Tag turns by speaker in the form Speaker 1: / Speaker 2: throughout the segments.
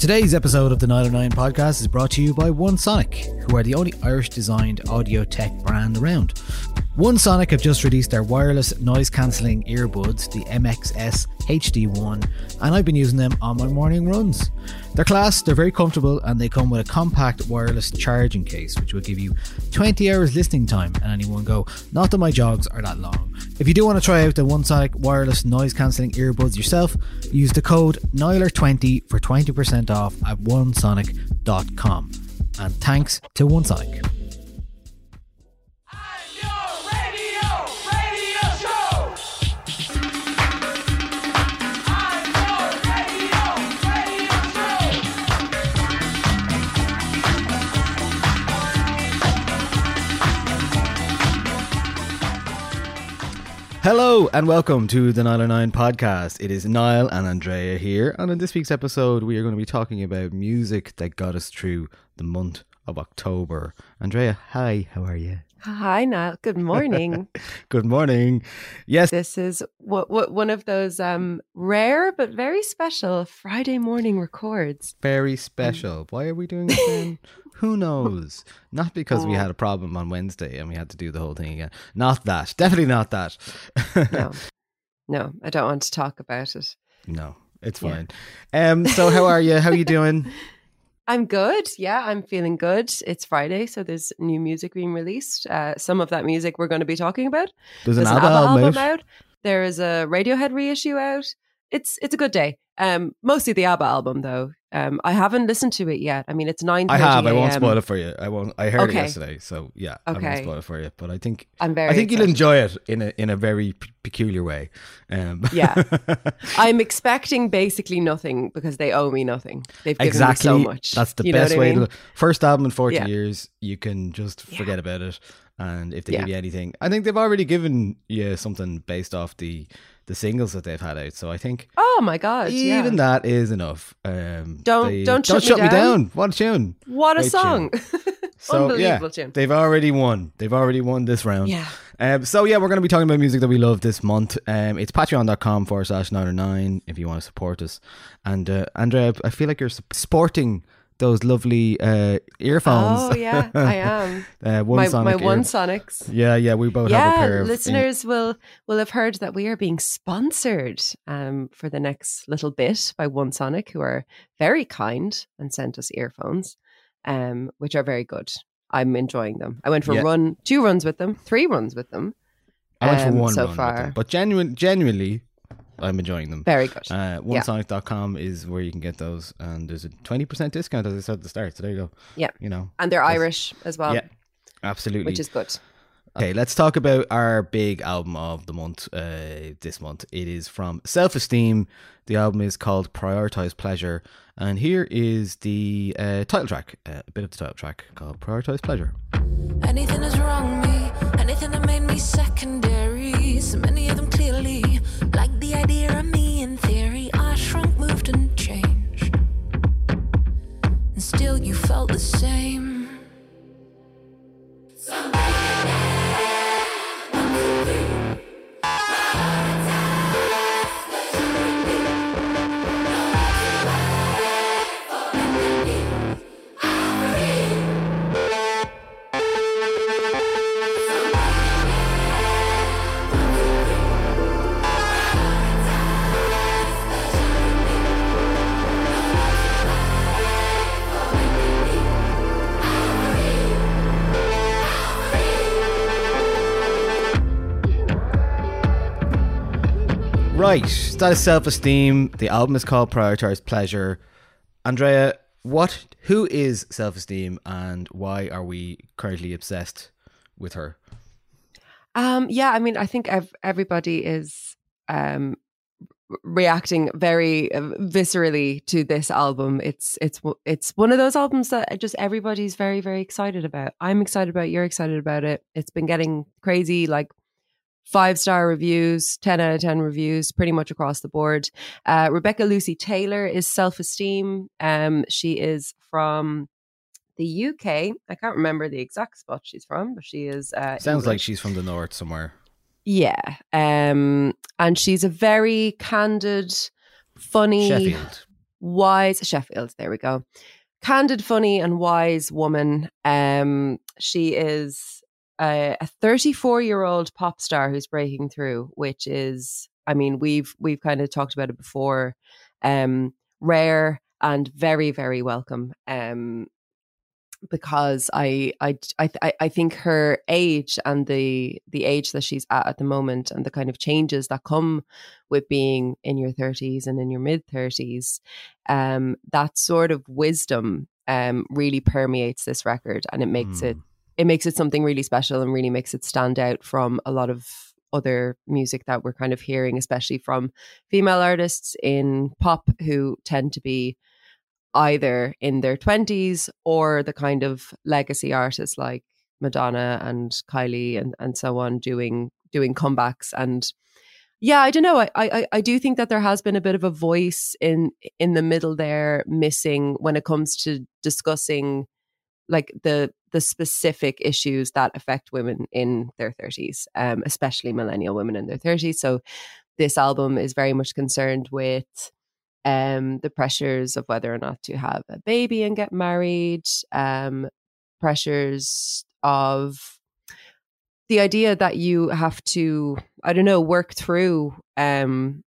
Speaker 1: Today's episode of the Nialler9 podcast is brought to you by OneSonic, who are the only Irish designed audio tech brand around. OneSonic have just released their wireless noise cancelling earbuds, the MXS HD1, and I've been using them on my morning runs. They're class, they're very comfortable, and they come with a compact wireless charging case, which will give you 20 hours listening time in any one go. Not that my jogs are that long. If you do want to try out the OneSonic wireless noise cancelling earbuds yourself, use the code Nialler20 for 20% off at onesonic.com. And thanks to OneSonic. Hello and welcome to the Nialler9 podcast. It is Niall and Andrea here, and in this week's episode, we are going to be talking about music that got us through the month of October. Andrea, hi, how are you?
Speaker 2: Hi, Niall. Good morning.
Speaker 1: Good morning. Yes,
Speaker 2: this is what, what one of those um, rare but very special Friday morning records.
Speaker 1: very special. Why are we doing this then? Who knows? Not because we had a problem on Wednesday and we had to do the whole thing again. Not that. Definitely not that.
Speaker 2: No, no, I don't want to talk about it.
Speaker 1: No, it's
Speaker 2: Yeah.
Speaker 1: fine. Um, so how are you? How are you doing?
Speaker 2: I'm good. Yeah, I'm feeling good. It's Friday, so there's new music being released. Uh, some of that music we're going to be talking about.
Speaker 1: There's an
Speaker 2: There's
Speaker 1: ABBA album out.
Speaker 2: out. There is a Radiohead reissue out. It's it's a good day. Um, mostly the ABBA album though. Um, I haven't listened to it yet. I mean, it's nine.
Speaker 1: I have. I won't spoil it for you. I won't. I heard
Speaker 2: Okay.
Speaker 1: it yesterday, so yeah, okay. I won't spoil it for you. But I think
Speaker 2: I'm very.
Speaker 1: I think you'll enjoy it in a in a very p- peculiar way. Um,
Speaker 2: Yeah. I'm expecting basically nothing because they owe me nothing. They've given
Speaker 1: exactly.
Speaker 2: me so much.
Speaker 1: That's the
Speaker 2: You
Speaker 1: best
Speaker 2: what I
Speaker 1: way
Speaker 2: mean?
Speaker 1: to. First album in forty
Speaker 2: Yeah.
Speaker 1: years, you can just
Speaker 2: Yeah.
Speaker 1: forget about it. And if they
Speaker 2: Yeah.
Speaker 1: give you anything, I think they've already given you something based off the the singles that they've had out. So I think
Speaker 2: Oh my god!
Speaker 1: even
Speaker 2: yeah.
Speaker 1: that is enough. Um,
Speaker 2: Don't- don't
Speaker 1: don't
Speaker 2: shut me
Speaker 1: me
Speaker 2: down.
Speaker 1: down. What a tune!
Speaker 2: What a
Speaker 1: Great
Speaker 2: song!
Speaker 1: So yeah,
Speaker 2: tune.
Speaker 1: they've already won. They've already won this round.
Speaker 2: Yeah.
Speaker 1: Um, so yeah, we're going to be talking about music that we love this month. Um, it's patreon.com forward slash Nialler9 if you want to support us. And uh, Andrea, I feel like you're sporting those lovely uh, earphones.
Speaker 2: Oh yeah, I am.
Speaker 1: uh, one
Speaker 2: my
Speaker 1: Sonic
Speaker 2: my one Sonics.
Speaker 1: Yeah, yeah, we both have a
Speaker 2: Yeah,
Speaker 1: pair of.
Speaker 2: listeners will will have heard that we are being sponsored um, for the next little bit by OneSonic, who are very kind and sent us earphones, um, which are very good. I'm enjoying them. I went for
Speaker 1: Yeah.
Speaker 2: run, two runs with them, three runs with them.
Speaker 1: I went for
Speaker 2: um,
Speaker 1: one
Speaker 2: so
Speaker 1: with them,
Speaker 2: far.
Speaker 1: but genuine, genuinely, I'm enjoying them.
Speaker 2: Very good.
Speaker 1: Uh, onesonic.com is where you can get those, and there's a 20% discount as I said at the start. So there you go.
Speaker 2: Yeah.
Speaker 1: You know,
Speaker 2: and they're Irish as well,
Speaker 1: yeah, absolutely.
Speaker 2: which is good.
Speaker 1: Okay, let's talk about our big album of the month uh, this month. It is from Self Esteem. The album is called Prioritize Pleasure. And here is the uh, title track, uh, a bit of the title track called Prioritize Pleasure.
Speaker 3: Anything wrong me, anything that made me secondary. So many of them clearly, like the idea of me in theory. I shrunk, moved, and changed. And still you felt the same.
Speaker 1: Right, that is self esteem. The album is called Prioritize Pleasure. Andrea, what? Who is self esteem, and why are we currently obsessed with her?
Speaker 2: Um, yeah, I mean, I think ev- everybody is um, reacting very uh, viscerally to this album. It's it's it's one of those albums that just everybody's very very excited about. I'm excited about. You're excited about it. It's been getting crazy, like five star reviews, 10 out of 10 reviews, pretty much across the board. Uh, Rebecca Lucy Taylor is self esteem. Um, she is from the UK. I can't remember the exact spot she's from, but she is. Uh,
Speaker 1: Sounds English. like she's from the north somewhere.
Speaker 2: Yeah. Um, and she's a very candid, funny,
Speaker 1: Sheffield.
Speaker 2: wise Sheffield. There we go. Candid, funny, and wise woman. Um, she is a 34 year old pop star who's breaking through, which is, I mean, we've we've kind of talked about it before. Um, rare and very very welcome. Um, because I I I I think her age and the the age that she's at at the moment and the kind of changes that come with being in your 30s and in your mid 30s um that sort of wisdom um really permeates this record and it makes mm. it it makes it something really special and really makes it stand out from a lot of other music that we're kind of hearing especially from female artists in pop who tend to be either in their 20s or the kind of legacy artists like Madonna and Kylie and, and so on doing doing comebacks. And yeah I don't know. I, I I do think that there has been a bit of a voice in in the middle there missing when it comes to discussing like the the specific issues that affect women in their 30s um especially millennial women in their 30s so this album is very much concerned with um, the pressures of whether or not to have a baby and get married, um, pressures of the idea that you have to, I don't know, work through um,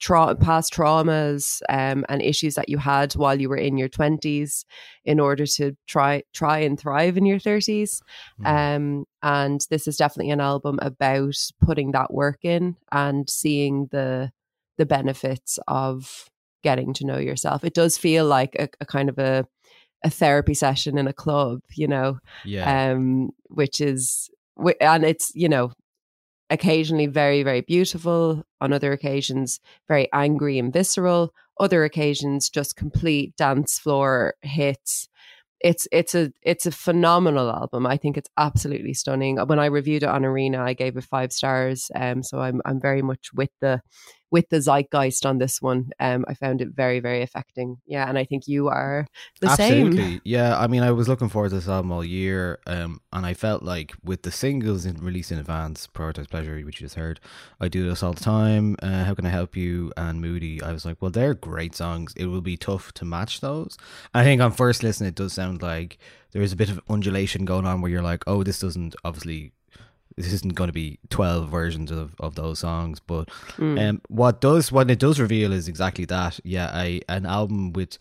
Speaker 2: tra- past traumas um, and issues that you had while you were in your twenties in order to try try and thrive in your thirties. Mm. Um, and this is definitely an album about putting that work in and seeing the the benefits of getting to know yourself. It does feel like a, a kind of a a therapy session in a club, you know.
Speaker 1: Yeah.
Speaker 2: Um, which is and it's you know occasionally very very beautiful on other occasions very angry and visceral other occasions just complete dance floor hits. It's it's a it's a phenomenal album. I think it's absolutely stunning. When i reviewed it on arena i gave it five stars um so i'm i'm very much with the with the zeitgeist on this one. Um, I found it very, very affecting. Yeah, and I think you are the
Speaker 1: Absolutely.
Speaker 2: same.
Speaker 1: Yeah, I mean, I was looking forward to this album all year, um, and I felt like with the singles in, released in advance, Prioritize Pleasure, which you just heard, I do this all the time. Uh, How can I help you? And Moody. I was like, well, they're great songs. It will be tough to match those. I think on first listen, it does sound like there is a bit of undulation going on where you're like, oh, this doesn't obviously this isn't going to be 12 versions of, of those songs but mm. um, what does what it does reveal is exactly that. Yeah a, an album with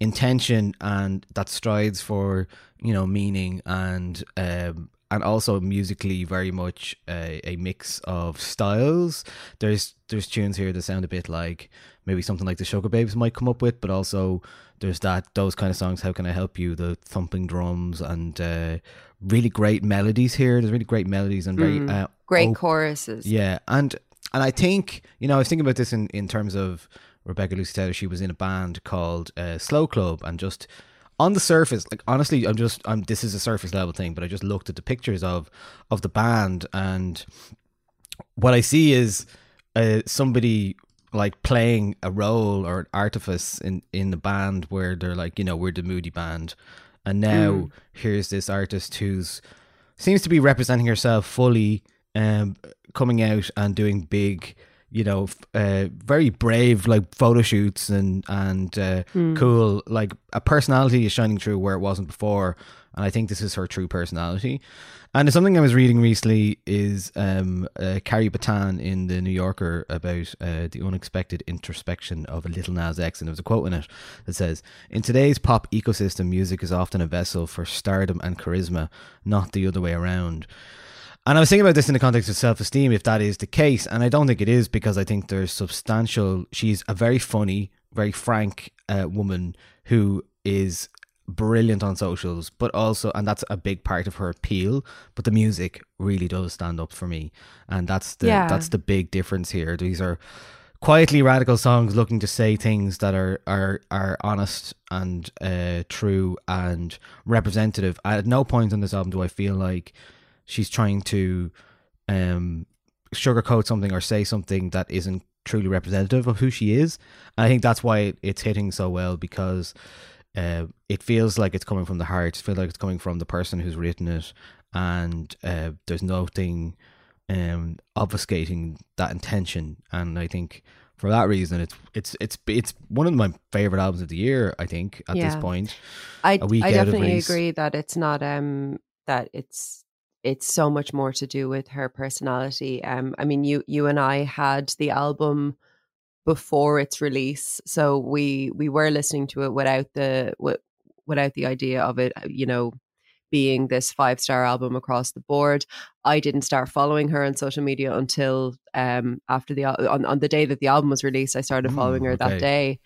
Speaker 1: intention and that strides for you know meaning and um, and also musically very much a, a mix of styles. There's there's tunes here that sound a bit like maybe something like the Sugababes might come up with but also there's that those kind of songs how can i help you? The thumping drums and uh, really great melodies here. There's really great melodies and very mm, uh,
Speaker 2: great op- choruses.
Speaker 1: Yeah, and and I think you know I was thinking about this in in terms of Rebecca Lucy Taylor. She was in a band called uh, Slow Club, and just on the surface, like honestly, I'm just I'm this is a surface level thing, but I just looked at the pictures of of the band, and what I see is uh, somebody like playing a role or an artifice in in the band where they're like you know we're the moody band and now mm. here's this artist who's seems to be representing herself fully, um, coming out and doing big, you know, uh, very brave like photo shoots and and uh, mm. cool. Like a personality is shining through where it wasn't before, and I think this is her true personality. And something I was reading recently is um, uh, Carrie Battan in the New Yorker about uh, the unexpected introspection of a Lil Nas X, and there was a quote in it that says, "In today's pop ecosystem, music is often a vessel for stardom and charisma, not the other way around." And I was thinking about this in the context of self esteem, if that is the case. And I don't think it is because I think there's substantial. She's a very funny, very frank uh, woman who is brilliant on socials, but also, and that's a big part of her appeal. But the music really does stand up for me, and that's the
Speaker 2: Yeah.
Speaker 1: that's the big difference here. These are quietly radical songs looking to say things that are are are honest and uh, true and representative. At no point on this album do I feel like she's trying to um, sugarcoat something or say something that isn't truly representative of who she is. And I think that's why it's hitting so well because uh, it feels like it's coming from the heart. It feels like it's coming from the person who's written it, and uh, there's nothing um, obfuscating that intention. And I think for that reason, it's it's it's it's one of my favorite albums of the year. I think at this point,
Speaker 2: I, I definitely agree that it's not um that it's it's so much more to do with her personality. Um, I mean, you you and I had the album before its release, so we we were listening to it without the without the idea of it, uh, you know, being this five star album across the board. I didn't start following her on social media until um after the on on the day that the album was released. I started
Speaker 1: Mm,
Speaker 2: following her
Speaker 1: okay.
Speaker 2: that day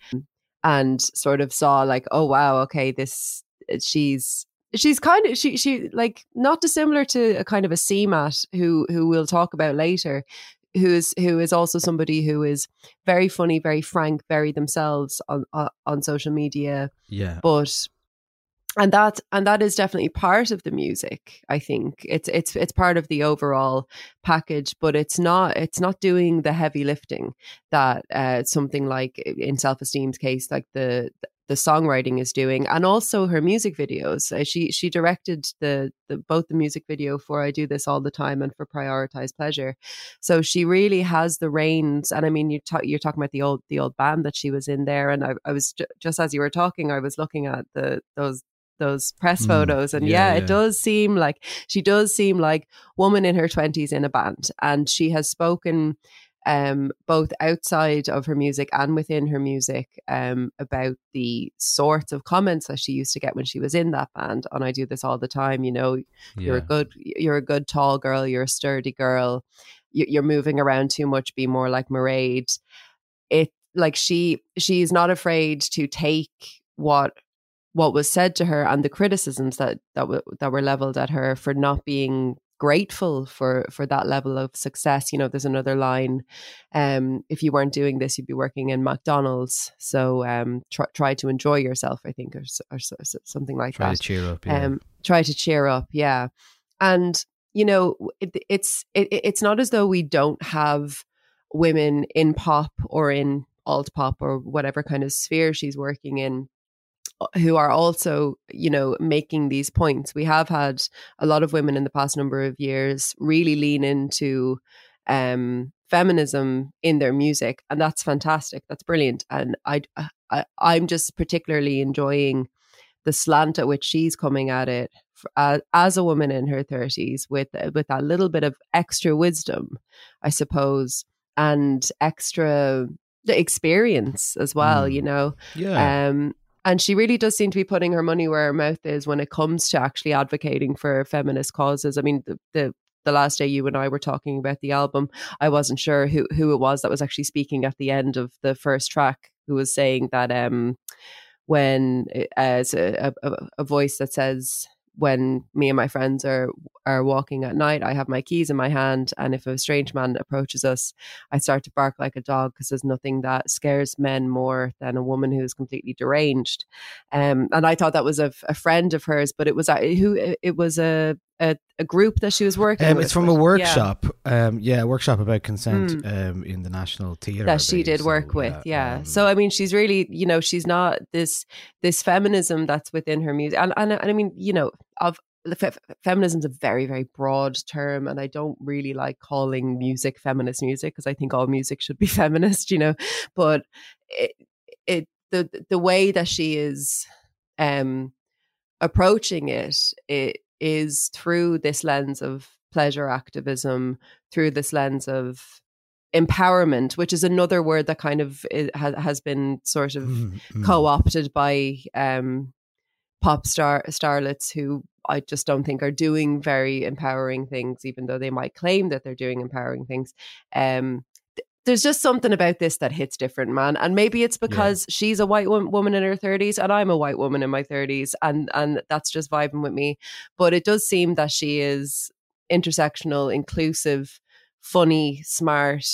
Speaker 2: and sort of saw like, oh wow, okay, this she's she's kind of she she like not dissimilar to a kind of a CMAT who who we'll talk about later, who is who is also somebody who is very funny, very frank, very themselves on on, on social media,
Speaker 1: yeah,
Speaker 2: but and that and that is definitely part of the music i think. It's it's it's part of the overall package but it's not it's not doing the heavy lifting that uh something like in self-esteem's case like the the songwriting is doing and also her music videos. Uh, she she directed the, the both the music video for i do this all the time and for prioritize pleasure. So she really has the reins and i mean you talk, you're talking about the old the old band that she was in there and i, I was ju- just as you were talking i was looking at the those those press
Speaker 1: Mm,
Speaker 2: photos and
Speaker 1: yeah,
Speaker 2: yeah,
Speaker 1: yeah.
Speaker 2: it does seem like she does seem like woman in her 20s in a band and she has spoken um both outside of her music and within her music um about the sorts of comments that she used to get when she was in that band. And I do this all the time you know you're a good you're a good tall girl you're a sturdy girl you- you're moving around too much be more like Mairead it like she she's not afraid to take what what was said to her and the criticisms that that, w- that were leveled at her for not being grateful for for that level of success you know there's another line um if you weren't doing this you'd be working in McDonald's so um try, try to enjoy yourself i think or, or s- something like
Speaker 1: Try
Speaker 2: that
Speaker 1: to cheer up. Yeah.
Speaker 2: um try to cheer up yeah and you know it, it's it, it's not as though we don't have women in pop or in alt pop or whatever kind of sphere she's working in who are also you know making these points we have had a lot of women in the past number of years really lean into um feminism in their music and that's fantastic that's brilliant and i, I i'm just particularly enjoying the slant at which she's coming at it uh, as a woman in her 30s with with that little bit of extra wisdom i suppose and extra experience as well
Speaker 1: Mm.
Speaker 2: you know
Speaker 1: yeah.
Speaker 2: um, and she really does seem to be putting her money where her mouth is when it comes to actually advocating for feminist causes. I mean, the, the the last day you and I were talking about the album, I wasn't sure who who it was that was actually speaking at the end of the first track, who was saying that um, when uh, as a, a, a voice that says when me and my friends are are walking at night, I have my keys in my hand, and if a strange man approaches us, I start to bark like a dog because there's nothing that scares men more than a woman who's completely deranged. Um, and I thought that was a, a friend of hers, but it was uh, who it was a, a a group that she was working.
Speaker 1: Um,
Speaker 2: with,
Speaker 1: it's from a
Speaker 2: but- yeah,
Speaker 1: workshop. Um, yeah, a workshop about consent
Speaker 2: Mm.
Speaker 1: um, in the National Theatre.
Speaker 2: That she did
Speaker 1: So,
Speaker 2: work with yeah
Speaker 1: um,
Speaker 2: so i mean she's really you know she's not this this feminism that's within her music and, and, and i mean you know of the fe- feminism is a very very broad term and i don't really like calling music feminist music because i think all music should be feminist you know but it, it the the way that she is um approaching it it is through this lens of pleasure activism through this lens of empowerment which is another word that kind of i- has has been sort of
Speaker 1: mm, mm.
Speaker 2: co-opted by um pop star starlets who I just don't think are doing very empowering things, even though they might claim that they're doing empowering things. Um, th- there's just something about this that hits different, man. And maybe it's because she's a white wo- woman in her 30s and I'm a white woman in my 30s, and and that's just vibing with me. But it does seem that she is intersectional, inclusive, funny, smart,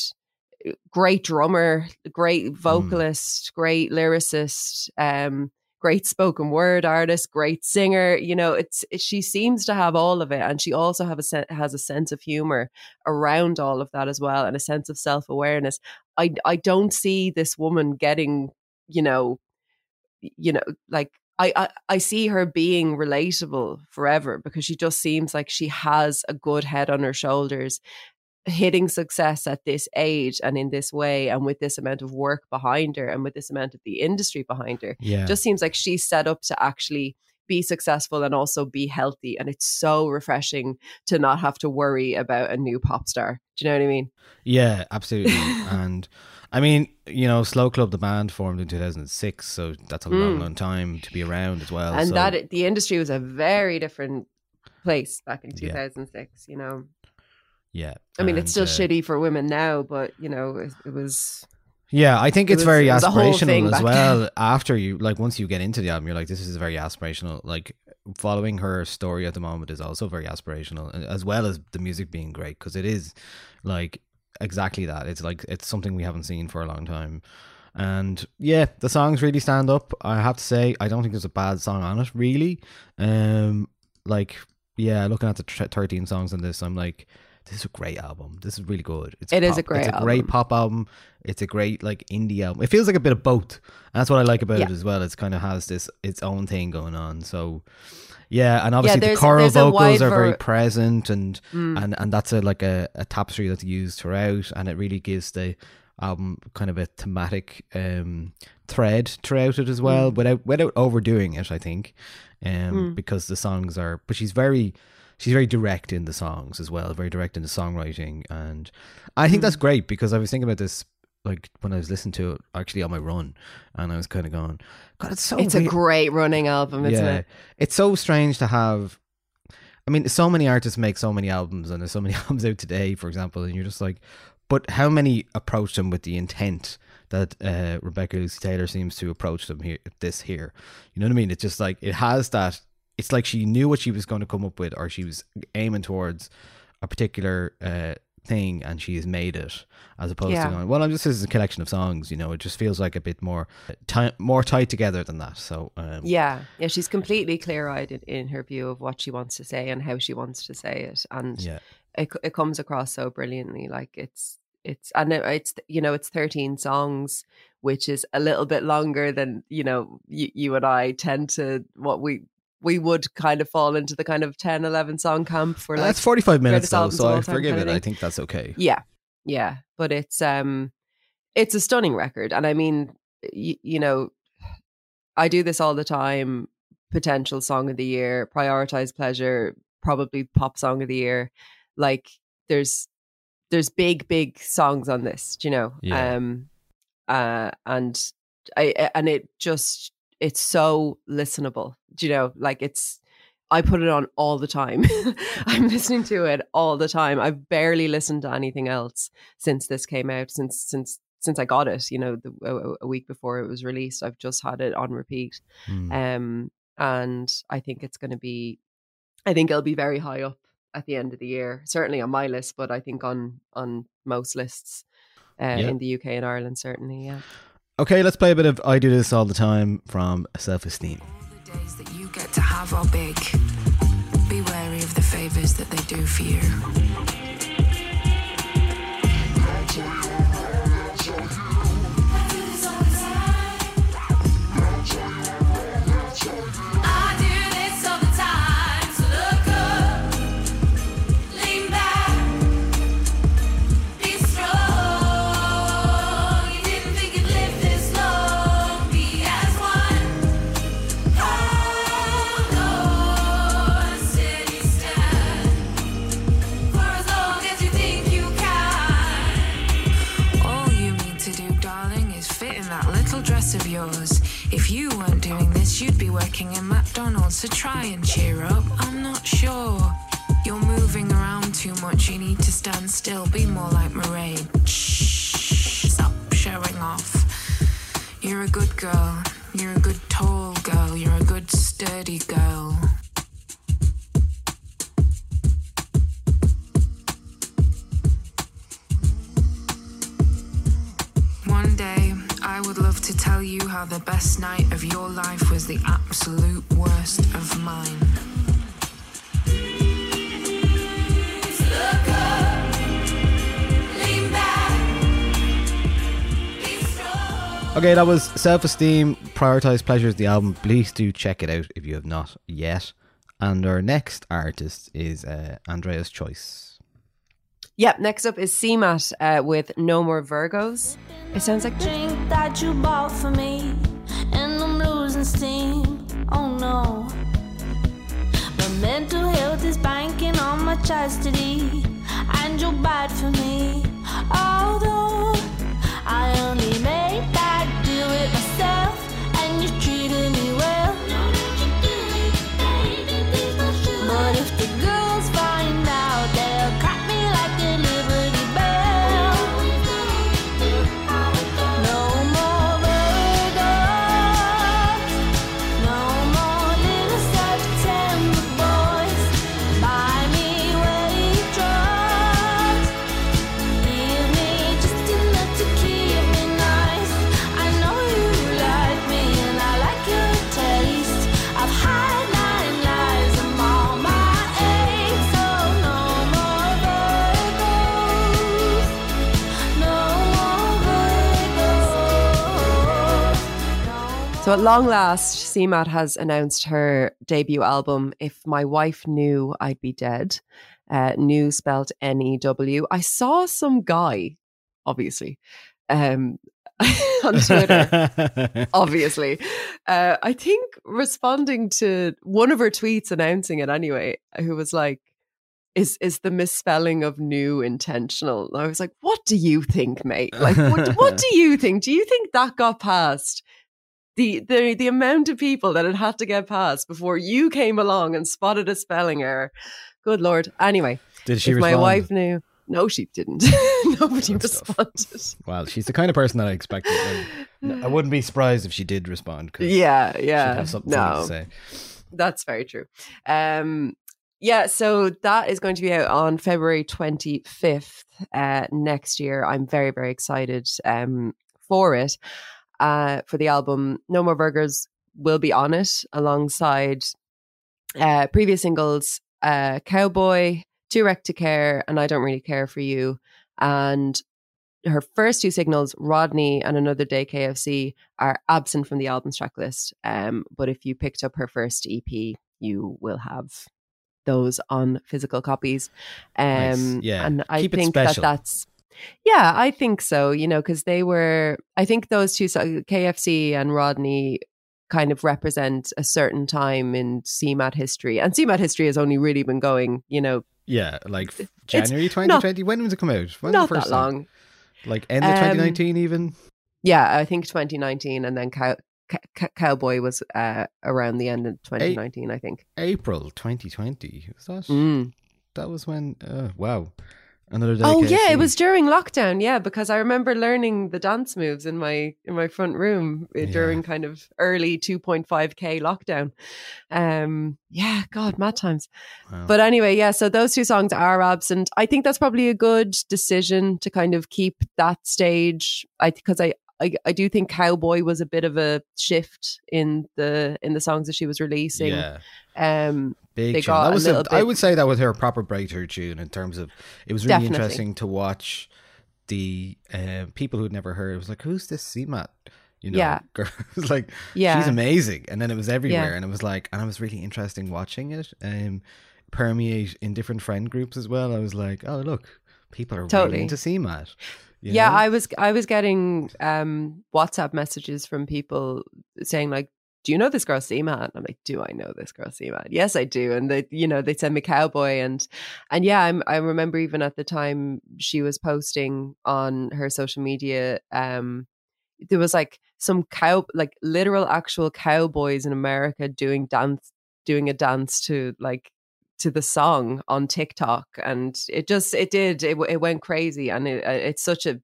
Speaker 2: great drummer, great vocalist, great lyricist, um, great spoken word artist, great singer. You know, it's it, she seems to have all of it, and she also have a has a sense of humor around all of that as well, and a sense of self awareness. I I don't see this woman getting, you know, you know, like. I, I, I see her being relatable forever because she just seems like she has a good head on her shoulders hitting success at this age and in this way and with this amount of work behind her and with this amount of the industry behind her
Speaker 1: Yeah.
Speaker 2: just seems like she's set up to actually be successful and also be healthy and it's so refreshing to not have to worry about a new pop star do you know what i mean
Speaker 1: Yeah, absolutely. and I mean, you know, Slow Club, the band formed in 2006, so that's a long,
Speaker 2: Mm.
Speaker 1: long time to be around as well.
Speaker 2: and
Speaker 1: so,
Speaker 2: that the industry was a very different place back in
Speaker 1: Yeah.
Speaker 2: 2006 you know
Speaker 1: yeah.
Speaker 2: i mean it's still
Speaker 1: uh,
Speaker 2: shitty for women now but you know it, it was
Speaker 1: Yeah, I think
Speaker 2: It
Speaker 1: it's
Speaker 2: was-
Speaker 1: very
Speaker 2: it was whole thing
Speaker 1: aspirational as well. After you, like, once you get into the album, you're like, this is very aspirational. Like, following her story at the moment is also very aspirational, as well as the music being great because it is like exactly that. It's like it's something we haven't seen for a long time. And yeah, the songs really stand up. I have to say, I don't think there's a bad song on it, really. Um, like, yeah, looking at the tr- 13 songs on this, I'm like, this is a great album. This is really good. It's
Speaker 2: It is
Speaker 1: pop-
Speaker 2: a great
Speaker 1: It's a great pop album. It's a great like indie album. It feels like a bit of both. And that's what I like about it as well. It's kind of has this its own thing going on. So yeah, and obviously the
Speaker 2: there's-
Speaker 1: choral vocals are very
Speaker 2: var-
Speaker 1: present and
Speaker 2: Mm.
Speaker 1: and and that's a like a, a tapestry that's used throughout and it really gives the album kind of a thematic um thread throughout it as well without without overdoing it i think um because the songs are but she's very she's very direct in the songs as well very direct in the songwriting and i think that's great because i was thinking about this like when i was listening to it actually on my run and i was kind of going god it's so
Speaker 2: it's a great running album isn't
Speaker 1: yeah,
Speaker 2: it
Speaker 1: it's so strange to have. I mean, so many artists make so many albums, and there's so many albums out today, for example, and you're just like, but how many approach them with the intent that uh, Rebecca Lucy Taylor seems to approach them here? This here, you know what I mean? It's just like it has that. It's like she knew what she was going to come up with, or she was aiming towards a particular uh, thing, and she has made it, as opposed
Speaker 2: Yeah.
Speaker 1: to going, well, I'm just this is a collection of songs. You know, it just feels like a bit more, ti more tied together than that. So um,
Speaker 2: Yeah, yeah, she's completely clear-eyed in, in her view of what she wants to say and how she wants to say it, and
Speaker 1: yeah.
Speaker 2: it it comes across so brilliantly. Like it's it's and it- it's you know it's thirteen songs, which is a little bit longer than you know you, you and I tend to what we we would kind of fall into the kind of 10, 11 song camp for like
Speaker 1: that's 45 minutes though, so I forgive
Speaker 2: kind
Speaker 1: it. I think that's okay.
Speaker 2: Yeah, yeah, but it's um, it's a stunning record, and I mean, y- you know, I do this all the time. Potential song of the year, prioritize pleasure, probably pop song of the year. Like there's there's big big songs on this, do you know.
Speaker 1: Yeah.
Speaker 2: Um, uh, and I and it just it's so listenable. Do you know? Like it's I put it on all the time. I'm listening to it all the time. I've barely listened to anything else since this came out. Since since since I got it, you know, the, a, a week before it was released, I've just had it on repeat.
Speaker 1: Mm.
Speaker 2: Um, and I think it's going to be, I think it'll be very high up at the end of the year. Certainly on my list, but I think on on most lists uh,
Speaker 1: Yeah.
Speaker 2: in the UK and Ireland, certainly. Yeah.
Speaker 1: Okay, let's play a bit of I Do This All the Time from Self Esteem.
Speaker 3: Be wary of the favors that they do for you. Working in McDonald's. So try and cheer up. I'm not sure. You're moving around too much. You need to stand still. Be more like Mairead. Shh. Stop showing off. You're a good girl. You're a good tall girl. You're a good sturdy girl. You how the best night of your life was the absolute worst of mine.
Speaker 4: Look up, lean back, be strong.
Speaker 1: Okay, that was Self Esteem, Prioritize Pleasures, the album. Please do check it out if you have not yet. And our next artist is uh, Andrea's Choice.
Speaker 2: Yep. Next up is CMAT uh, with No More Virgos. It sounds like
Speaker 5: drink that you bought for me, and I'm losing steam. Oh no. My mental health is banking on my chastity, and you're bad for me. Although I only So
Speaker 2: at long last, CMAT has announced her debut album, If My Wife Knew I'd Be Dead. Uh, new spelled N E W. I saw some guy, obviously, um, on Twitter, obviously. Uh, I think responding to one of her tweets announcing it anyway, who was like, is is the misspelling of new intentional? I was like, what do you think, mate? Like, what, what do you think? Do you think that got past the the the amount of people that it had to get past before you came along and spotted a spelling error? Good lord. Anyway,
Speaker 1: Did she
Speaker 2: if
Speaker 1: respond?
Speaker 2: my wife knew, no, she didn't. Nobody
Speaker 1: Good stuff.
Speaker 2: responded.
Speaker 1: Well, she's the kind of person that I expected. and I wouldn't be surprised if she did respond. 'cause
Speaker 2: Yeah,
Speaker 1: she'd
Speaker 2: yeah.
Speaker 1: have something
Speaker 2: no,
Speaker 1: to say.
Speaker 2: That's very true. Um, yeah, so that is going to be out on February 25th uh, next year. I'm very, very excited um, for it. Uh, for the album, No More Virgos will be on it alongside uh, previous singles uh, Cowboy, Too Wrecked to Care, and I Don't Really Care for You. And her first two signals, Rodney and Another Day KFC, are absent from the album's track list. Um, but if you picked up her first EP, you will have those on physical copies. Um,
Speaker 1: Nice. Yeah.
Speaker 2: And I
Speaker 1: Keep
Speaker 2: think that that's, yeah, I think so, you know, because they were, I think those two, so- KFC and Rodney, kind of represent a certain time in CMAT history. And CMAT history has only really been going, you know,
Speaker 1: Yeah, like January
Speaker 2: not-
Speaker 1: 2020. when was it come out? When
Speaker 2: not
Speaker 1: the first
Speaker 2: that
Speaker 1: time?
Speaker 2: long.
Speaker 1: Like end of
Speaker 2: Um,
Speaker 1: 2019 even?
Speaker 2: Yeah, I think 2019, and then Cow- Cowboy was uh, around the end of 2019, I think.
Speaker 1: April 2020. Was that?
Speaker 2: Mm.
Speaker 1: That was when. Uh, wow. Another day.
Speaker 2: Oh yeah, it was during lockdown. Yeah, because I remember learning the dance moves in my in my front room uh, during kind of early 2.5k lockdown. Um, yeah, God, mad times.
Speaker 1: Wow.
Speaker 2: But anyway, yeah. So those two songs are absent. I think that's probably a good decision to kind of keep that stage. I because I. I, I do think Cowboy was a bit of a shift in the in the songs that she was releasing.
Speaker 1: Yeah.
Speaker 2: Um,
Speaker 1: Big
Speaker 2: they
Speaker 1: tune.
Speaker 2: got
Speaker 1: That
Speaker 2: a
Speaker 1: was a, I would say that was her proper breakthrough tune in terms of it was really
Speaker 2: Definitely.
Speaker 1: interesting to watch the uh, people who'd never heard. It was like, who's this CMAT? You know,
Speaker 2: Yeah.
Speaker 1: girl. it was like,
Speaker 2: Yeah.
Speaker 1: she's amazing. And then it was everywhere,
Speaker 2: Yeah.
Speaker 1: and it was like, and it was really interesting watching it um, permeate in different friend groups as well. I was like, oh look, people are
Speaker 2: Totally.
Speaker 1: really into CMAT. you
Speaker 2: yeah,
Speaker 1: know?
Speaker 2: I was I was getting um WhatsApp messages from people saying like, "Do you know this girl CMAT?" And I'm like, "Do I know this girl CMAT?" Yes, I do. And they, you know, they send me Cowboy and and yeah, I'm, I remember even at the time she was posting on her social media, um, there was like some cow, like literal actual cowboys in America doing dance, doing a dance to like to the song on TikTok, and it just it did it, it went crazy, and it, uh, it's such a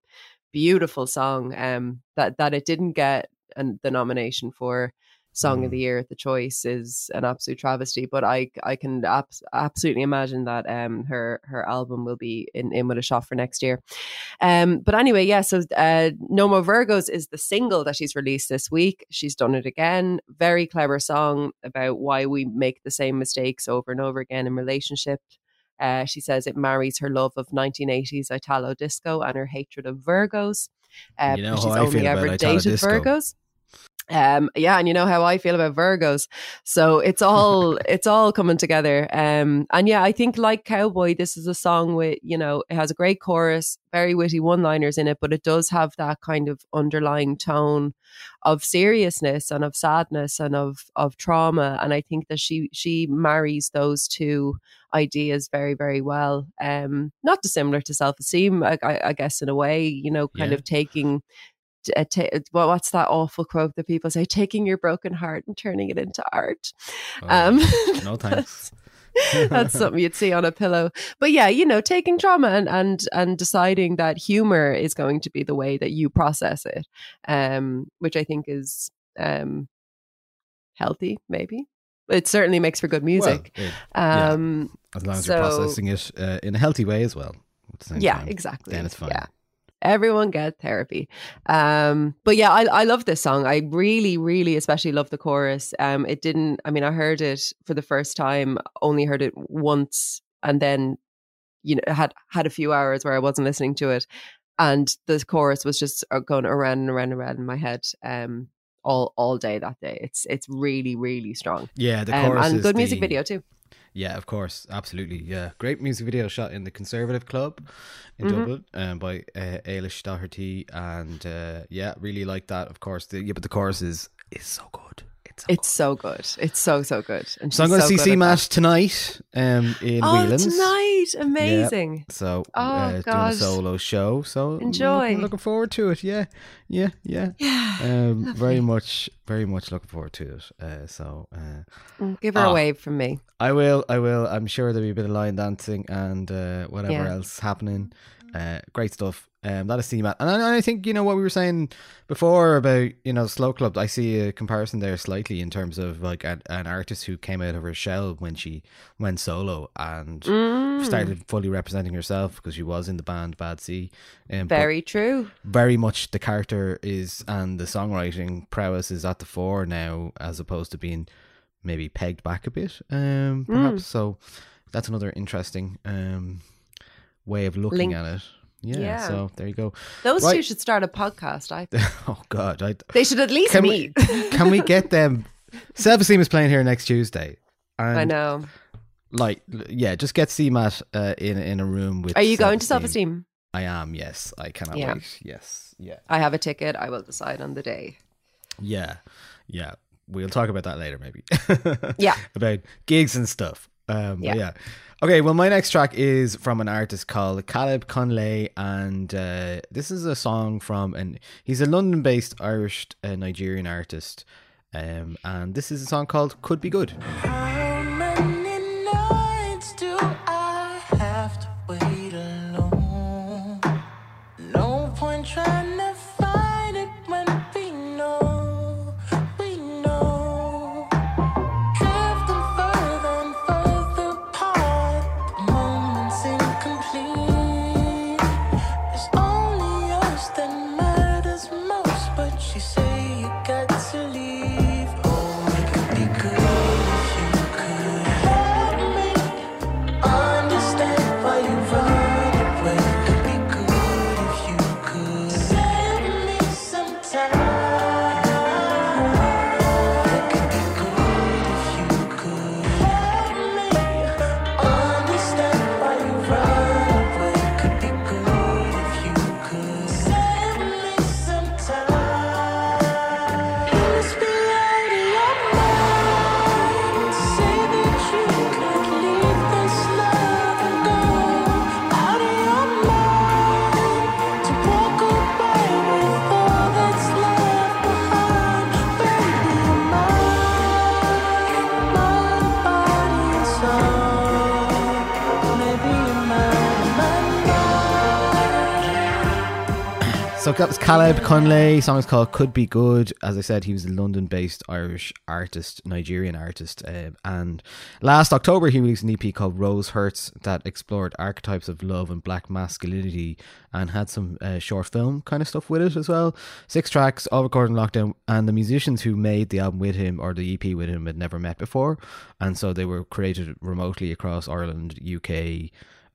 Speaker 2: beautiful song um that that it didn't get an, the nomination for song of the year the choice is an absolute travesty but i i can abs- absolutely imagine that um her her album will be in in with a shot for next year um but anyway yeah so uh no more virgos is the single that she's released this week she's done it again very clever song about why we make the same mistakes over and over again in relationships uh, she says it marries her love of 1980s Italo disco and her hatred of Virgos. Uh,
Speaker 1: You know
Speaker 2: she's
Speaker 1: I
Speaker 2: only ever dated. Virgos. Um, yeah, and you know how I feel about Virgos. So it's all it's all coming together. Um, and yeah, I think like Cowboy, this is a song with you know it has a great chorus, very witty one-liners in it, but it does have that kind of underlying tone of seriousness and of sadness and of of trauma. And I think that she she marries those two ideas very very well. Um, not dissimilar to self-esteem, I, I, I guess in a way, you know, kind
Speaker 1: Yeah.
Speaker 2: of taking uh, ta- well, what's that awful quote that people say? Taking your broken heart and turning it into art. Um,
Speaker 1: Oh, no thanks.
Speaker 2: that's- something you'd see on a pillow. But yeah, you know, taking trauma and and and deciding that humor is going to be the way that you process it, um, which I think is um, healthy. Maybe it certainly makes for good music.
Speaker 1: Well, it- yeah,
Speaker 2: um,
Speaker 1: as long as
Speaker 2: so-
Speaker 1: you're processing it uh, in a healthy way as well. at the same
Speaker 2: yeah,
Speaker 1: time,
Speaker 2: exactly.
Speaker 1: Then it's fine.
Speaker 2: Yeah. Everyone get therapy. Um, but yeah, I, I love this song. I really, really especially love the chorus. Um, it didn't, I mean, I heard it for the first time, only heard it once and then, you know, had, had a few hours where I wasn't listening to it. And the chorus was just uh, going around and around and around in my head, um, all, all day that day. It's, it's really, really strong.
Speaker 1: Yeah, the
Speaker 2: Um,
Speaker 1: chorus
Speaker 2: and
Speaker 1: is
Speaker 2: good music video too.
Speaker 1: Yeah, of course, absolutely. Yeah, great music video shot in the Conservative Club in
Speaker 2: Mhm.
Speaker 1: Dublin um, by uh, Ailish Doherty, and uh, yeah, really like that. Of course, the, yeah, but the chorus is is so good. It's so
Speaker 2: It's so good. It's so, so good. And
Speaker 1: So I'm going to
Speaker 2: so
Speaker 1: see
Speaker 2: good at that.
Speaker 1: Tonight um, in
Speaker 2: Oh,
Speaker 1: Whelan's.
Speaker 2: tonight. Amazing.
Speaker 1: So
Speaker 2: Oh,
Speaker 1: uh, doing a solo show. So
Speaker 2: Enjoy.
Speaker 1: Looking, looking forward to it. Yeah, yeah, yeah.
Speaker 2: Yeah.
Speaker 1: Um, very much, very much looking forward to it. Uh, so uh,
Speaker 2: Mm, Give her
Speaker 1: Ah.
Speaker 2: a wave from me.
Speaker 1: I will, I will. I'm sure there'll be a bit of line dancing and uh, whatever
Speaker 2: Yeah.
Speaker 1: else happening. Uh, great stuff. Um, that is CMAT, and I, I think you know what we were saying before about you know slow club. I see a comparison there slightly in terms of like an, an artist who came out of her shell when she went solo and
Speaker 2: Mm,
Speaker 1: started fully representing herself because she was in the band Bad Sea. Um,
Speaker 2: Very true.
Speaker 1: very much the character is and the songwriting prowess is at the fore now as opposed to being maybe pegged back a bit um perhaps so that's another interesting um way of looking
Speaker 2: Link.
Speaker 1: at it yeah,
Speaker 2: Yeah.
Speaker 1: so there you go
Speaker 2: Those
Speaker 1: Right.
Speaker 2: two should start a podcast. I think.
Speaker 1: oh god I,
Speaker 2: They should at least
Speaker 1: can we
Speaker 2: meet.
Speaker 1: can we get them self-esteem is playing here next tuesday
Speaker 2: I know.
Speaker 1: like yeah just get cmat uh, in in a room with
Speaker 2: Are you going to
Speaker 1: Self-Esteem.
Speaker 2: self esteem?
Speaker 1: i am yes i cannot
Speaker 2: Yeah.
Speaker 1: wait yes yeah
Speaker 2: I have a ticket. I will decide on the day.
Speaker 1: Yeah, yeah. We'll talk about that later, maybe.
Speaker 2: Yeah.
Speaker 1: about gigs and stuff. Um, yeah.
Speaker 2: Yeah.
Speaker 1: Okay. Well, my next track is from an artist called Caleb Kunle, and uh, this is a song from and he's a London-based Irish uh, Nigerian artist. Um, and this is a song called "Could Be Good."
Speaker 3: That
Speaker 1: was Caleb Kunle. Song is called "Could Be Good." As I said, he was a London-based Irish artist, Nigerian artist, um, and last October he released an EP called "Rose Hurts" that explored archetypes of love and black masculinity, and had some uh, short film kind of stuff with it as well. Six tracks, all recorded in lockdown, and the musicians who made the album with him or the EP with him had never met before, and so they were created remotely across Ireland, UK.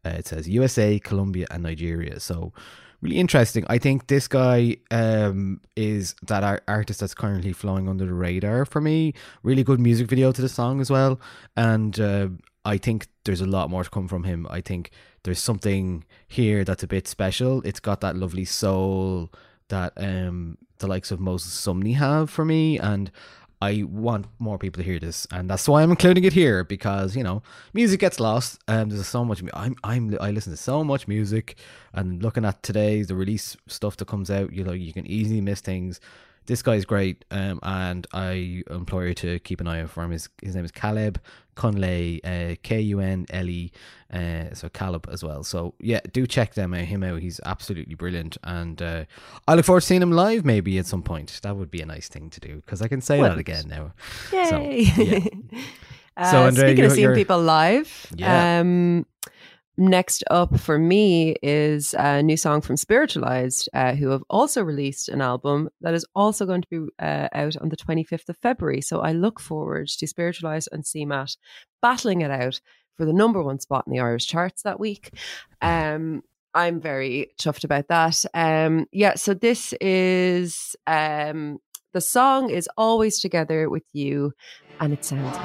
Speaker 1: Uh, it says USA, Colombia, and Nigeria. So really interesting. I think this guy um, is that ar- artist that's currently flying under the radar for me. Really good music video to the song as well, and uh, I think there's a lot more to come from him. I think there's something here that's a bit special. It's got that lovely soul that um, the likes of Moses Sumney have for me, and I want more people to hear this, and that's why I'm including it here because you know music gets lost. Um, there's so much. I'm I'm I listen to so much music, and looking at today's the release stuff that comes out, you know, you can easily miss things. This guy's great, um, and I implore you to keep an eye out for him. His his name is Caleb Kunle, uh, K U N L E, uh, so Caleb as well. So yeah, do check them out, him out. He's absolutely brilliant, and uh, I look forward to seeing him live maybe at some point. That would be a nice thing to do because I can say that again now.
Speaker 2: Yay!
Speaker 1: So, yeah.
Speaker 2: Uh,
Speaker 1: So, Andrea,
Speaker 2: speaking of seeing people live,
Speaker 1: Yeah.
Speaker 2: um, next up for me is a new song from Spiritualized, uh, who have also released an album that is also going to be uh, out on the 25th of February. So I look forward to Spiritualized and CMAT battling it out for the number one spot in the Irish charts that week. Um, I'm very chuffed about that. Um, yeah, so this is um, the song is Always Together with You, and it sounds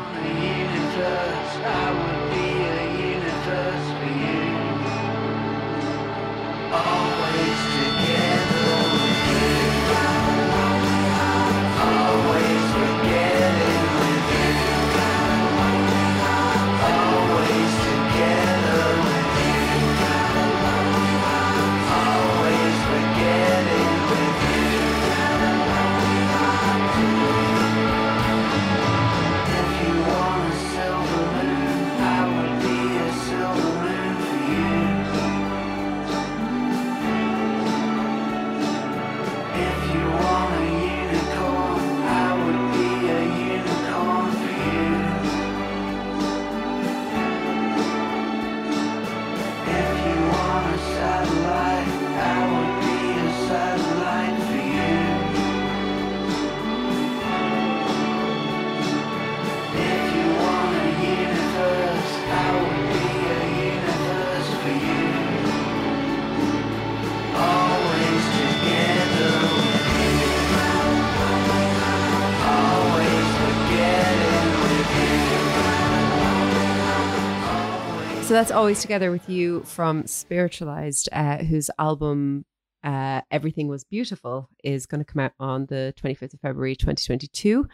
Speaker 2: So that's always together with you from Spiritualized, uh, whose album uh, Everything Was Beautiful is going to come out on the 25th of February 2022.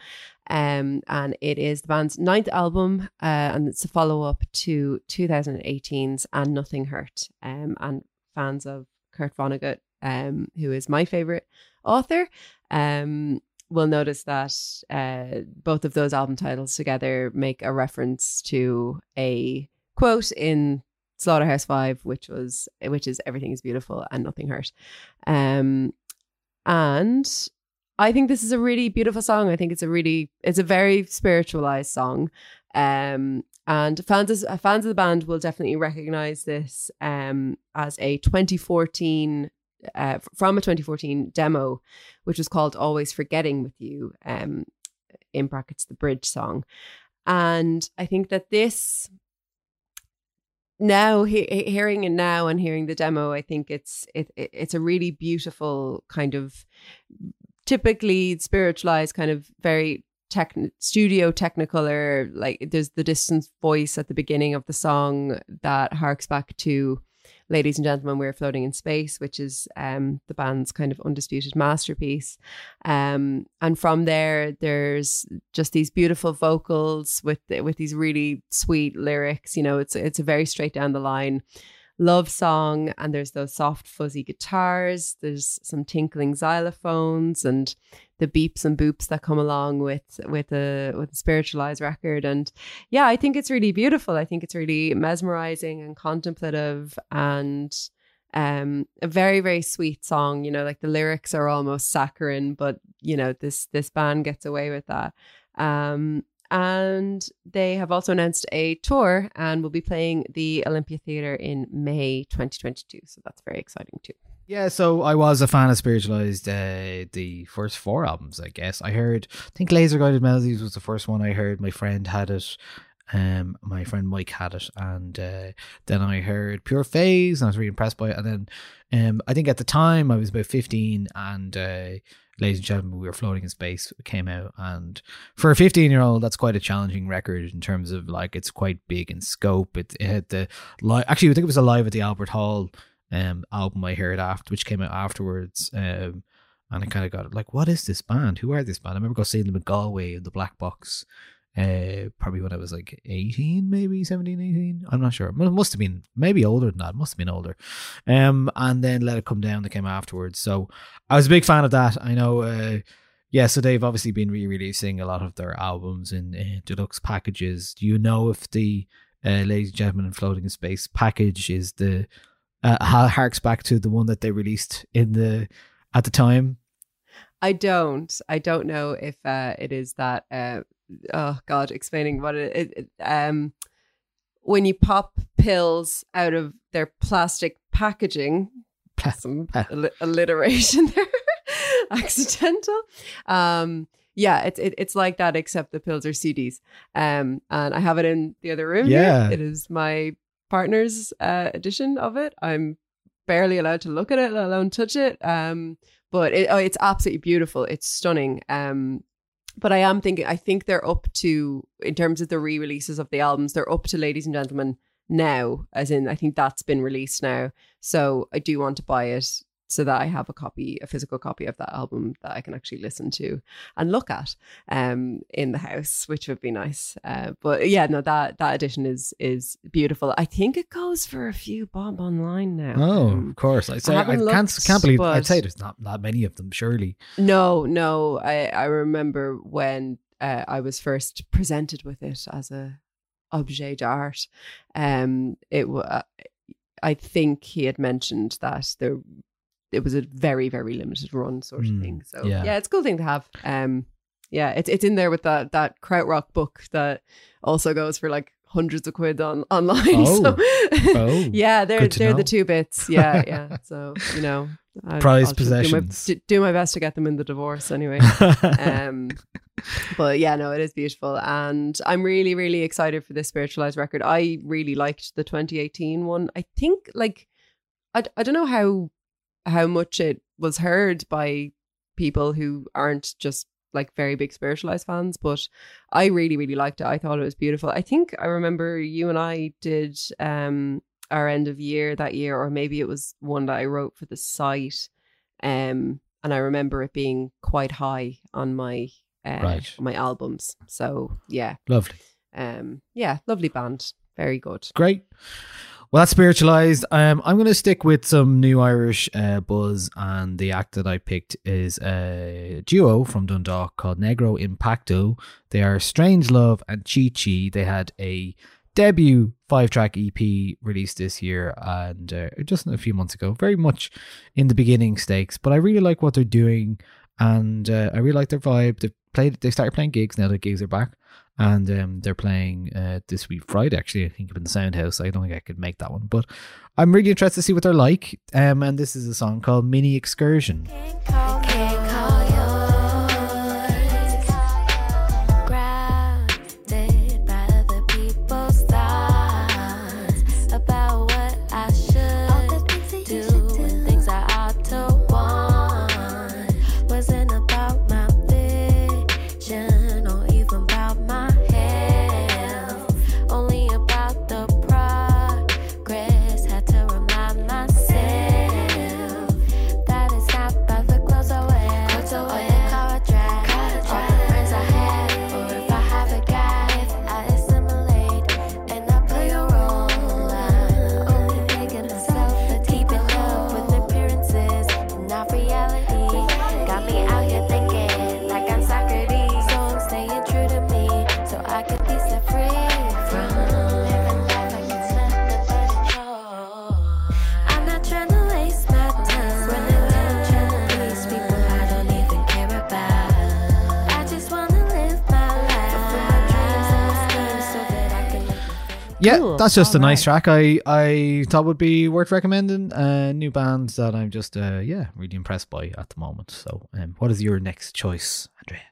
Speaker 2: Um, and it is the band's ninth album, uh, and it's a follow up to 2018's And Nothing Hurt. Um, and fans of Kurt Vonnegut, um, who is my favorite author, um, will notice that uh, both of those album titles together make a reference to a quote in Slaughterhouse Five, which was which is everything is beautiful and nothing hurt. Um, and I think this is a really beautiful song. I think it's a really it's a very spiritualized song. Um, and fans of, fans of the band will definitely recognize this um as a 2014 uh, from a 2014 demo, which was called "Always Forgetting with You." Um, in brackets, the bridge song, and I think that this now he, he- hearing it now and hearing the demo i think it's it, it it's a really beautiful kind of typically spiritualized kind of very tech studio technical or like there's the distant voice at the beginning of the song that harks back to ladies and gentlemen we're floating in space which is um the band's kind of undisputed masterpiece. Um and from there there's just these beautiful vocals with with these really sweet lyrics. You know it's it's a very straight down the line love song and there's those soft fuzzy guitars there's some tinkling xylophones and the beeps and boops that come along with with a with a spiritualized record and yeah i think it's really beautiful i think it's really mesmerizing and contemplative and Um, a very very sweet song. You know, like the lyrics are almost saccharine, but you know this this band gets away with that. Um, and they have also announced a tour and will be playing the Olympia Theatre in May 2022. So that's very exciting too.
Speaker 1: Yeah, so I was a fan of Spiritualized, uh, the first four albums, I guess. I heard, I think Lazer Guided Melodies was the first one I heard. My friend had it. Um, my friend Mike had it, and uh, then I heard Pure Phase, and I was really impressed by it. And then, um, I think at the time I was about fifteen, and uh, ladies and gentlemen, we were floating in space came out, and for a fifteen-year-old, that's quite a challenging record in terms of like it's quite big in scope. It, it had the li- actually, I think it was a live at the Albert Hall um album I heard after, which came out afterwards. Um, and I kind of got like, what is this band? Who are this band? I remember go seeing them in Galway in the Black Box. Uh, probably when I was like 18, maybe 17, 18. I'm not sure. It must have been maybe older than that. Must have been older. Um, and then Let It Come Down that came afterwards. So I was a big fan of that. I know. Uh, yeah, so they've obviously been re-releasing a lot of their albums in uh, deluxe packages. Do you know if the uh, Ladies and Gentlemen in Floating in Space package is the uh, harks back to the one that they released in the at the time?
Speaker 2: I don't. I don't know if uh, it is that. Uh, oh God, explaining what it, it, it. Um, when you pop pills out of their plastic packaging, some alli- alliteration there, accidental. Um, yeah, it's it, it's like that, except the pills are CDs. Um, and I have it in the other room. here.
Speaker 1: Yeah.
Speaker 2: it is my partner's uh, edition of it. I'm barely allowed to look at it, let alone touch it. Um, but it, oh, it's absolutely beautiful. It's stunning. Um, but I am thinking, I think they're up to, in terms of the re releases of the albums, they're up to Ladies and Gentlemen now, as in, I think that's been released now. So I do want to buy it so that I have a copy, a physical copy of that album that I can actually listen to and look at um, in the house, which would be nice. Uh, but yeah, no, that that edition is is beautiful. I think it goes for a few bob online now.
Speaker 1: Oh,
Speaker 2: Um,
Speaker 1: of course. I say I, can't
Speaker 2: looked,
Speaker 1: can't believe I'd say there's not that many of them. Surely.
Speaker 2: No, no. I, I remember when uh, I was first presented with it as a objet d'art. Um, it wa- I think he had mentioned that there it was a very very limited run sort of
Speaker 1: Mm,
Speaker 2: thing. So
Speaker 1: yeah.
Speaker 2: yeah. it's a cool thing to have. Um, yeah, it's it's in there with that that krautrock book that also goes for like hundreds of quid on online.
Speaker 1: Oh.
Speaker 2: So
Speaker 1: Oh,
Speaker 2: yeah, they're they're
Speaker 1: know.
Speaker 2: the two bits. Yeah, yeah. So you know, I,
Speaker 1: Prized
Speaker 2: I'll do my-
Speaker 1: possessions.
Speaker 2: Do my, do my best to get them in the divorce anyway. um, but yeah, no, it is beautiful, and I'm really, really excited for this spiritualized record. I really liked the 2018 one. I think like I, I don't know how how much it was heard by people who aren't just like very big spiritualized fans, but I really, really liked it. I thought it was beautiful. I think I remember you and I did um our end of year that year, or maybe it was one that I wrote for the site. Um, and I remember it being quite high on my uh,
Speaker 1: Right.
Speaker 2: my albums. So yeah,
Speaker 1: Lovely.
Speaker 2: um, yeah, lovely band, very good.
Speaker 1: Great. Well, that's spiritualized. Um, I'm going to stick with some new Irish uh, buzz, and the act that I picked is a duo from Dundalk called Negro Impacto. They are Strange Love and Chi Chi. They had a debut five track EP released this year and uh, just a few months ago. Very much in the beginning stakes, but I really like what they're doing, and uh, I really like their vibe. They played. They started playing gigs now. that gigs are back and um, they're playing uh, this week Friday. Actually, I think in the Soundhouse. I don't think I could make that one, but I'm really interested to see what they're like. Um, and this is a song called Mini Excursion. Yeah,
Speaker 2: Cool.
Speaker 1: that's just a
Speaker 2: All
Speaker 1: nice
Speaker 2: right.
Speaker 1: track. I I thought would be worth recommending. A new band that I'm just uh yeah really impressed by at the moment. So, um, what is your next choice, Andrea?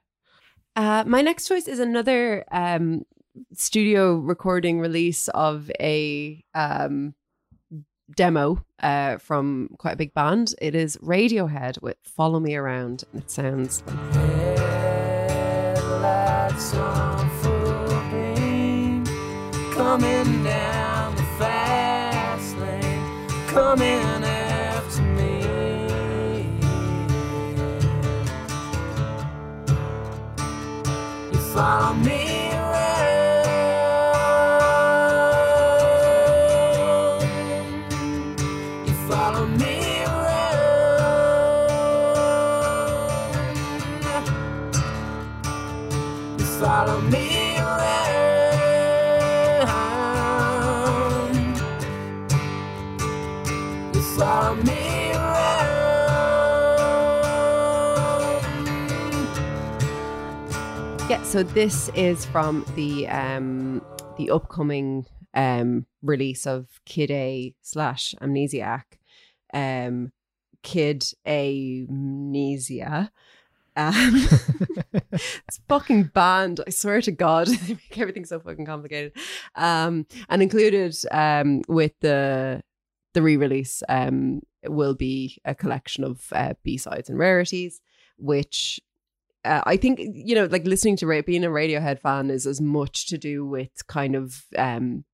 Speaker 2: Uh, my next choice is another um, studio recording release of a um, demo uh, from quite a big band. It is Radiohead with "Follow Me Around." and It sounds like
Speaker 6: coming down the fast lane, coming
Speaker 2: yeah. So this is from the um, the upcoming um, release of Kid A slash Amnesiac, um, Kid A Mnesia. Um, it's fucking banned. I swear to God, they make everything so fucking complicated. Um, and included um, with the the re-release um, will be a collection of uh, b-sides and rarities, which uh, I think you know, like listening to ra- being a Radiohead fan is as much to do with kind of um,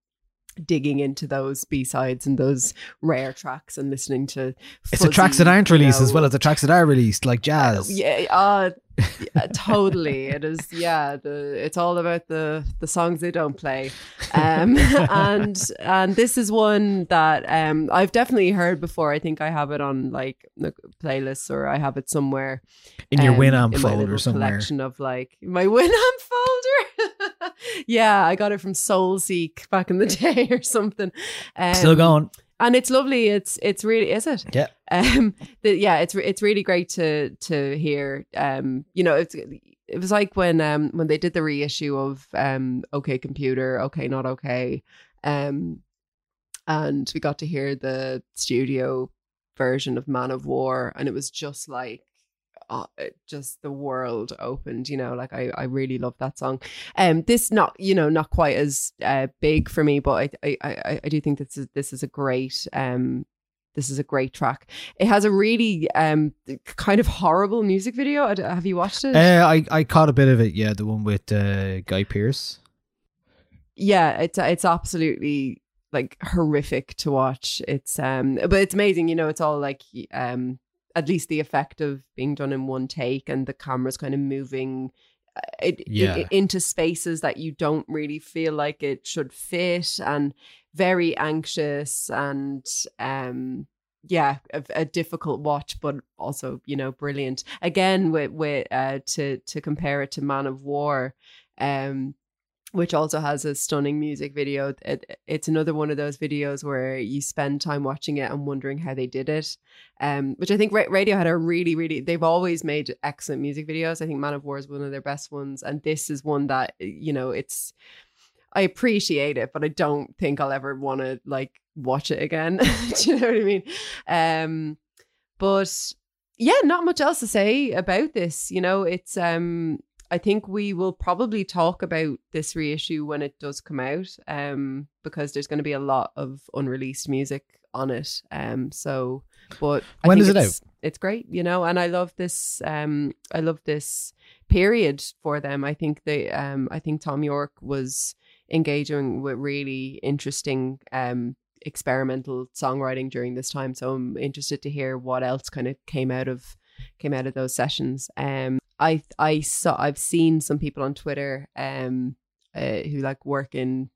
Speaker 2: digging into those b sides and those rare tracks and listening to.
Speaker 1: It's the tracks that aren't
Speaker 2: you
Speaker 1: released as well as the tracks that are released, like jazz.
Speaker 2: yeah, uh, yeah, totally. It is. Yeah, the it's all about the the songs they don't play, um, and and this is one that um I've definitely heard before. I think I have it on like the playlists or I have it somewhere
Speaker 1: in your
Speaker 2: um,
Speaker 1: Winamp
Speaker 2: in
Speaker 1: folder
Speaker 2: little
Speaker 1: somewhere.
Speaker 2: Collection of like my Winamp folder. yeah, I got it from SoulSeek back in the day or something. Um,
Speaker 1: Still going.
Speaker 2: And it's lovely. It's it's really is it?
Speaker 1: Yeah.
Speaker 2: Um. The, yeah, it's it's really great to to hear. Um. You know, it's it was like when um when they did the reissue of um OK Computer, OK Not OK, um, and we got to hear the studio version of Man of War, and it was just like. Uh, just the world opened, you know. Like I, I really love that song. Um, this not, you know, not quite as uh, big for me, but I, I, I, I do think this is this is a great, um, this is a great track. It has a really um kind of horrible music video. Have you watched it?
Speaker 1: Uh, I I caught a bit of it. Yeah, the one with uh, Guy Pearce.
Speaker 2: yeah, it's it's absolutely like horrific to watch. It's um, but it's amazing. You know, it's all like um, at least the effect of being done in one take, and the camera's kind of moving. uh, It,
Speaker 1: Yeah.
Speaker 2: i- into spaces that you don't really feel like it should fit, and very anxious and um, yeah, a, a difficult watch, but also you know brilliant. Again, with with uh, to to compare it to Man of War, um, which also has a stunning music video. It, it's another one of those videos where you spend time watching it and wondering how they did it. Um, which I think Ra- Radiohead are really, really. They've always made excellent music videos. I think Man of War is one of their best ones, and this is one that you know it's. I appreciate it, but I don't think I'll ever want to like watch it again. Do you know what I mean? Um, but yeah, not much else to say about this. You know, it's um I think we will probably talk about this reissue when it does come out, um, because there's going to be a lot of unreleased music on it. Um, so, but I
Speaker 1: When is it
Speaker 2: it's- It's great, you know, and I love this. Um, I love this period for them. I think they, um, I think Thom Yorke was engaging with really interesting, um, experimental songwriting during this time. So I'm interested to hear what else kind of came out of came out of those sessions. Um, I I saw I've seen some people on Twitter um uh, who like work in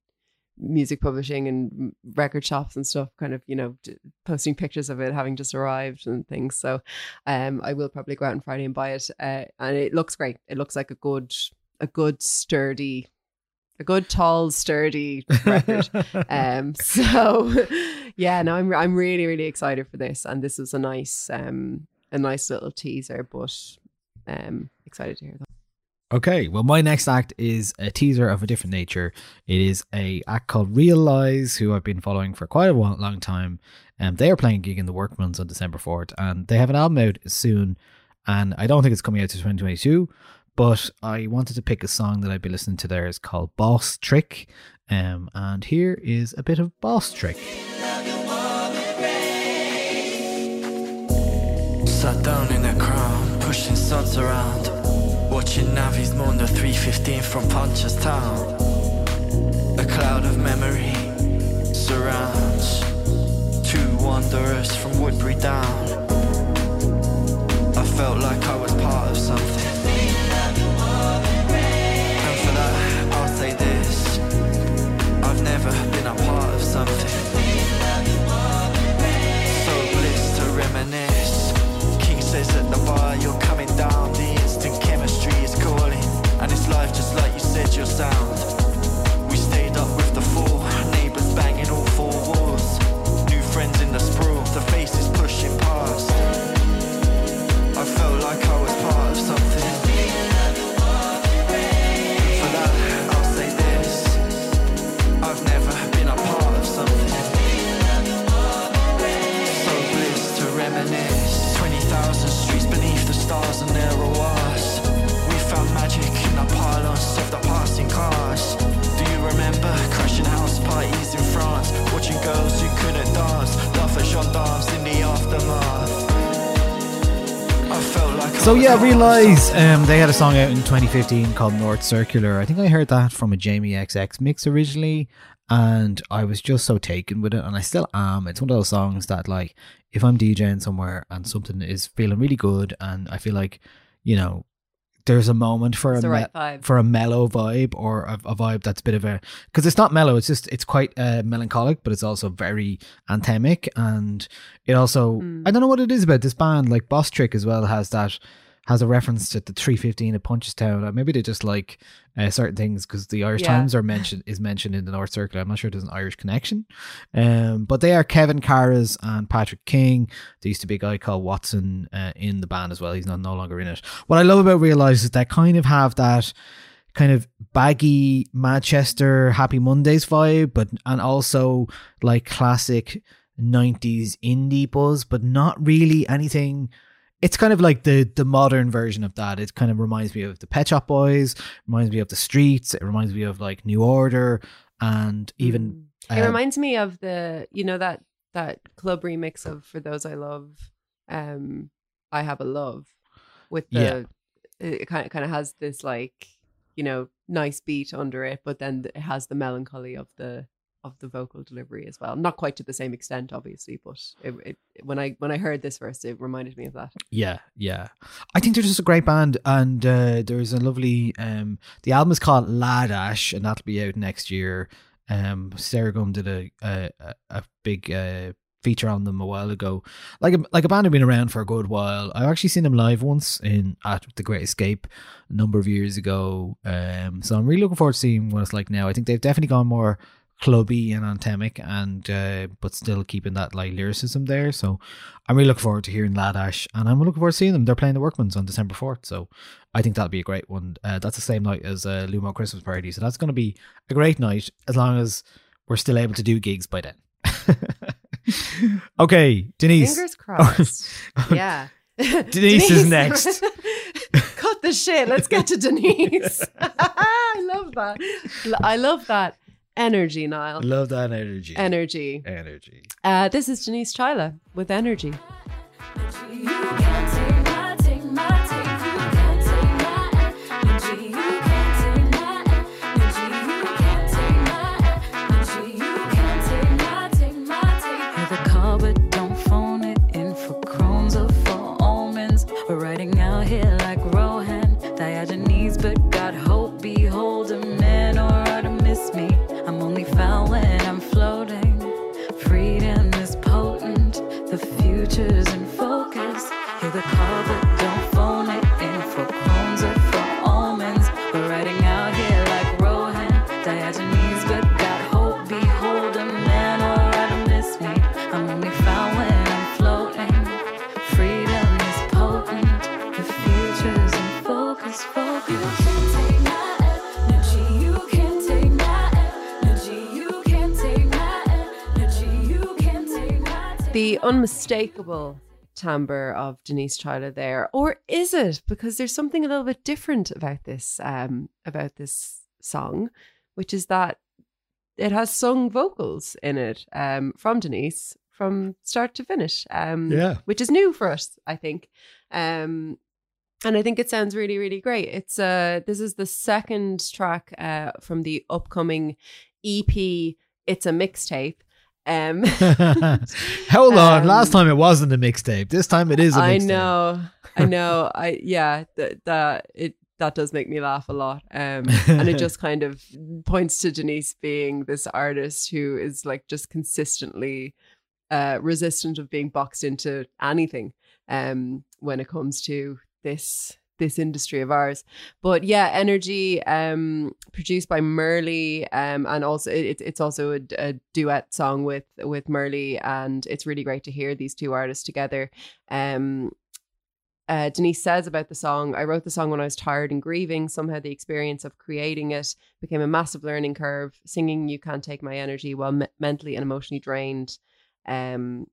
Speaker 2: music publishing and record shops and stuff kind of you know d- posting pictures of it having just arrived and things. So um I will probably go out on Friday and buy it uh, and it looks great. It looks like a good a good sturdy a good tall sturdy record. Um so yeah no I'm I'm really really excited for this and this is a nice um a nice little teaser but um excited to hear that
Speaker 1: Okay, well, my next act is a teaser of a different nature. It is a act called Real Lies, who I've been following for quite a while, long time. Um, they are playing a gig in the Workman's on December 4th, and they have an album out soon. And I don't think it's coming out to 2022, but I wanted to pick a song that I'd be listening to there. It's called Boss Trick. Um, and here is a bit of Boss Trick.
Speaker 7: Sat down in pushing sods around. Watching Navi's moon, the 315 from Punchestown. A cloud of memory surrounds two wanderers from Woodbury Down. I felt like I was part of something. And for that, I'll say this I've never been a part of something. So bliss to reminisce. King says at the I
Speaker 1: yeah, Real
Speaker 7: Lies
Speaker 1: um, they had a song out in 2015 called North Circular. I think I heard that from a Jamie XX mix originally, and I was just so taken with it, and I still am. It's one of those songs that like if I'm DJing somewhere and something is feeling really good, and I feel like you know there's a moment for
Speaker 2: It's
Speaker 1: a
Speaker 2: right vibe.
Speaker 1: for a mellow vibe or a, a vibe that's a bit of a because it's not mellow. It's just it's quite uh, melancholic, but it's also very anthemic, and it also
Speaker 2: Mm.
Speaker 1: I don't know what it is about this band. Like Boss Trick as well has that has a reference to the 315 at Punchestown. Or maybe they just like uh, certain things because the Irish
Speaker 2: Yeah.
Speaker 1: Times are mentioned is mentioned in the North Circle. I'm not sure there's an Irish connection, um, but they are Kevin Kharas and Patrick King. There used to be a guy called Watson uh, in the band as well. He's not no longer in it. What I love about Real Lies is they kind of have that kind of baggy Manchester Happy Mondays vibe, but and also like classic 90s indie buzz, but not really anything. It's kind of like the the modern version of that. It kind of reminds me of the Pet Shop Boys, reminds me of the Streets. It reminds me of like New Order, and even
Speaker 2: Mm. it
Speaker 1: um,
Speaker 2: reminds me of the you know that that club remix of for those I love um I have a love with the
Speaker 1: Yeah.
Speaker 2: it kind of kind of has this like you know nice beat under it but then it has the melancholy of the of the vocal delivery as well not quite to the same extent obviously but it, it when I when I heard this verse it reminded me of that
Speaker 1: Yeah, yeah. I think they're just a great band, and uh, there's a lovely. Um, the album is called Lad Ash, and that'll be out next year. Um, Sarah Gum did a a, a- big uh, feature on them a while ago. Like a, like a band have been around for a good while. I've actually seen them live once in at the Great Escape a number of years ago. Um, so I'm really looking forward to seeing what it's like now. I think they've definitely gone more clubby and anthemic and uh, but still keeping that like lyricism there. So i'm really looking forward to hearing Lad Ash and i'm looking forward to seeing them. They're playing the workmans on december 4th so i think that'll be a great one. Uh, that's the same night as uh, lumo christmas party so that's going to be a great night as long as we're still able to do gigs by then. Okay denise.
Speaker 2: Fingers crossed. Yeah.
Speaker 1: Denise is next.
Speaker 2: cut the shit. Let's get to Denise. I love that. I love that energy Niall.
Speaker 1: Love that energy.
Speaker 2: Energy.
Speaker 1: Energy.
Speaker 2: Uh, this is Denise Chaila with Energy.
Speaker 8: The
Speaker 2: unmistakable timbre of Denise Chaila there, or is it? Because there's something a little bit different about this um, about this song, which is that it has sung vocals in it um, from Denise from start to finish. Um,
Speaker 1: Yeah.
Speaker 2: which is new for us, I think. Um, and I think it sounds really, really great. It's uh, this is the second track uh, from the upcoming EP. It's a mixtape. Um,
Speaker 1: Hold on.
Speaker 2: Um,
Speaker 1: Last time it wasn't a mixtape. This time it is a
Speaker 2: I
Speaker 1: mixtape.
Speaker 2: know, I know. I yeah, that that it that does make me laugh a lot. Um, and it just kind of points to Denise being this artist who is like just consistently uh, resistant of being boxed into anything. Um, when it comes to this this industry of ours. But yeah, Energy, um, produced by MuRli, um, and also it, it's also a, a duet song with with MuRli, and it's really great to hear these two artists together. Um, uh, Denise says about the song, I wrote the song when I was tired and grieving. Somehow the experience of creating it became a massive learning curve. Singing You Can't Take My Energy while me- mentally and emotionally drained. Um,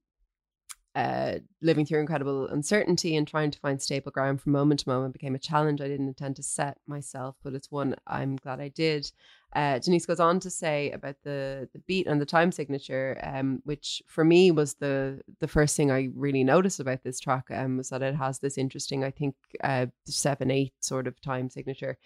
Speaker 2: uh, living through incredible uncertainty and trying to find stable ground from moment to moment became a challenge I didn't intend to set myself, but it's one I'm glad I did. Uh, Denise goes on to say about the the beat and the time signature, um, which for me was the the first thing I really noticed about this track, um, was that it has this interesting, I think, uh, seven eight sort of time signature.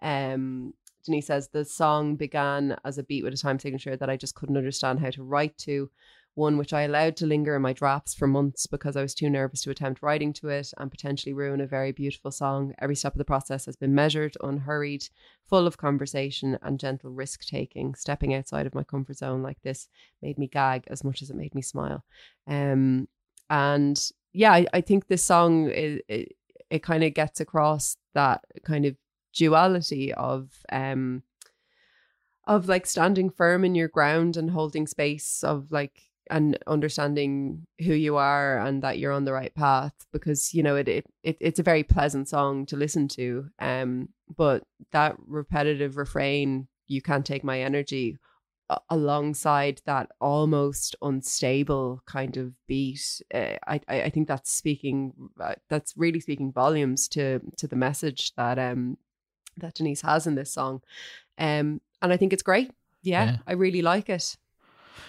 Speaker 2: Um, Denise says the song began as a beat with a time signature that I just couldn't understand how to write to one which I allowed to linger in my drafts for months because I was too nervous to attempt writing to it and potentially ruin a very beautiful song. Every step of the process has been measured, unhurried, full of conversation and gentle risk taking. Stepping outside of my comfort zone like this made me gag as much as it made me smile. Um, and yeah, I, I think this song is it, it kind of gets across that kind of duality of um of like standing firm in your ground and holding space of like and understanding who you are and that you're on the right path because you know it, it, it it's a very pleasant song to listen to um but that repetitive refrain you can't take my energy alongside that almost unstable kind of beat uh, I, I I think that's speaking uh, that's really speaking volumes to to the message that um that Denise has in this song. Um and I think it's great. Yeah,
Speaker 1: Yeah.
Speaker 2: I really like it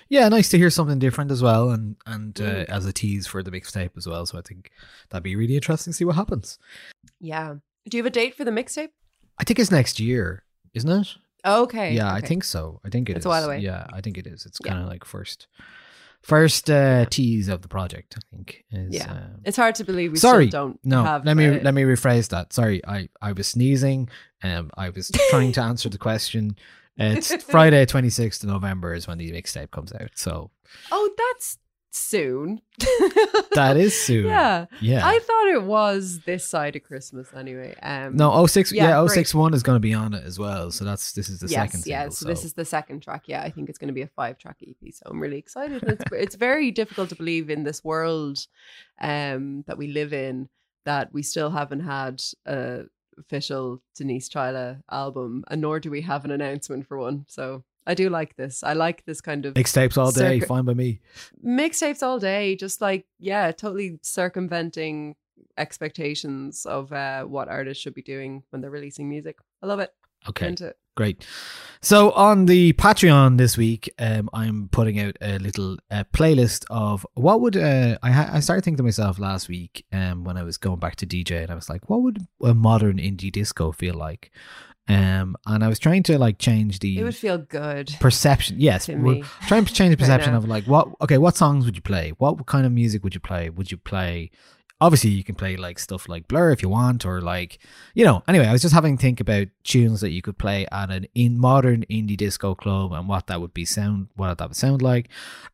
Speaker 1: Yeah, nice to hear something different as well, and and uh,
Speaker 2: Mm.
Speaker 1: as a tease for the mixtape as well. So I think that'd be really interesting to see what happens.
Speaker 2: Yeah. Do you have a date for the mixtape?
Speaker 1: I think it's next year, isn't it?
Speaker 2: Okay.
Speaker 1: yeah, I think so. I think it is.
Speaker 2: It's a while away.
Speaker 1: Yeah, I think it is. It's
Speaker 2: Yeah.
Speaker 1: kind of like first, first uh, tease of the project. I think. Is,
Speaker 2: Yeah.
Speaker 1: um,
Speaker 2: It's hard to believe we
Speaker 1: Sorry,
Speaker 2: still don't
Speaker 1: no.
Speaker 2: have
Speaker 1: let me let me rephrase that. Sorry, I I was sneezing. Um, I was trying to answer the question. It's Friday, twenty sixth of November is when the mixtape comes out. So
Speaker 2: Oh, that's soon.
Speaker 1: that is soon.
Speaker 2: Yeah.
Speaker 1: Yeah.
Speaker 2: I thought it was this side of Christmas anyway. Um
Speaker 1: No, 06, yeah,
Speaker 2: great.
Speaker 1: 061 is going to be on it as well. So that's this is the
Speaker 2: yes,
Speaker 1: second
Speaker 2: yeah.
Speaker 1: single.
Speaker 2: So, this is the second track. Yeah, I think it's going to be a five track EP. So I'm really excited. It's it's very difficult to believe in this world um that we live in that we still haven't had a official Denise Chaila album, and nor do we have an announcement for one. So I do like this. I like this kind of
Speaker 1: mixtapes all day,
Speaker 2: circuit-
Speaker 1: fine by me.
Speaker 2: mixtapes all day, just like yeah, totally circumventing expectations of uh, what artists should be doing when they're releasing music. I love it.
Speaker 1: Okay.
Speaker 2: Into it.
Speaker 1: Great. So on the Patreon this week, um, I'm putting out a little uh, playlist of what would uh, I ha- I started thinking to myself last week um, when I was going back to DJ and I was like, what would a modern indie disco feel like? Um, and I was trying to like change the
Speaker 2: It would feel good.
Speaker 1: perception. Yes,
Speaker 2: to
Speaker 1: we're
Speaker 2: me.
Speaker 1: trying to change the perception of like what. Okay, what songs would you play? What kind of music would you play? Would you play? Obviously, you can play like stuff like Blur if you want, or like you know. Anyway, I was just having to think about tunes that you could play at an in modern indie disco club and what that would be sound, what that would sound like.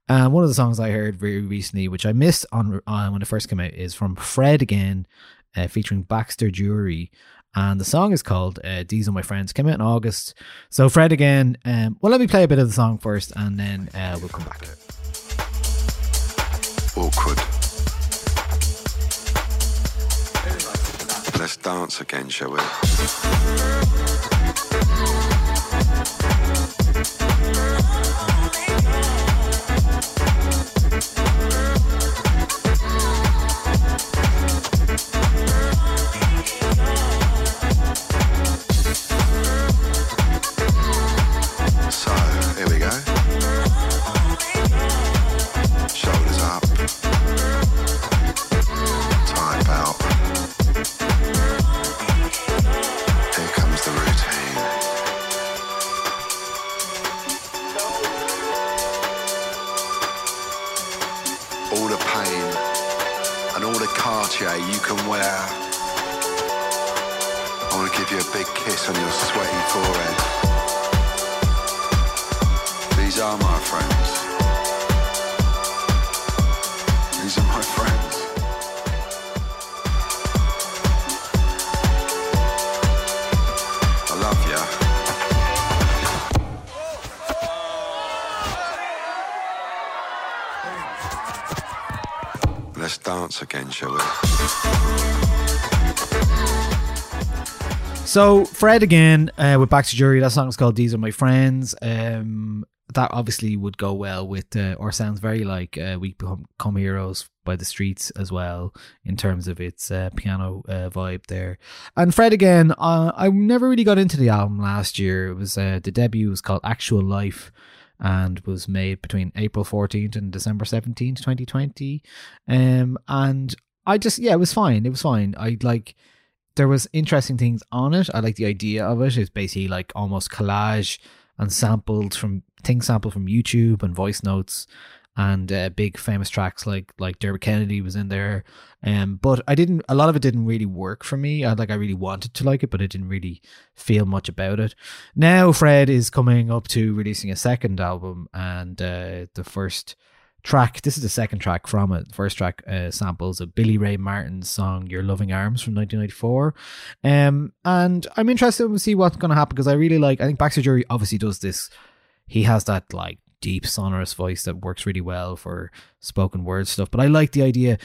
Speaker 1: And one of the songs I heard very recently, which I missed on, on when it first came out, is from Fred again, uh, featuring Baxter Dury. And the song is called uh, These Are My Friends. Came out in August. So Fred again. Um, well, let me play a bit of the song first, and then uh, we'll come back.
Speaker 9: Awkward. Let's dance again, shall we? On your sweaty forehead.
Speaker 1: So Fred again uh, with Baxter Dury. That song song's called "These Are My Friends." Um, that obviously would go well with, uh, or sounds very like uh, "We Become, Become Heroes" by the Streets as well in terms of its uh, piano uh, vibe there. And Fred again, uh, I never really got into the album last year. It was uh, the debut was called "Actual Life." And was made between April 14th and December 17th, 2020. Um, and I just, yeah, it was fine. It was fine. I like, there was interesting things on it. I like the idea of it. It's basically like almost collage and sampled from things sampled from YouTube and voice notes and uh, big famous tracks like like Derby Kennedy was in there. Um, but I didn't. A lot of it didn't really work for me. I like I really wanted to like it, but I didn't really feel much about it. Now Fred is coming up to releasing a second album, and uh, the first track. This is the second track from it. First track uh, samples a Billie Ray Martin's song "Your Loving Arms" from 1994. Um, and I'm interested to see what's going to happen because I really like. I think Baxter Dury obviously does this. He has that like deep sonorous voice that works really well for spoken word stuff. But I like the idea.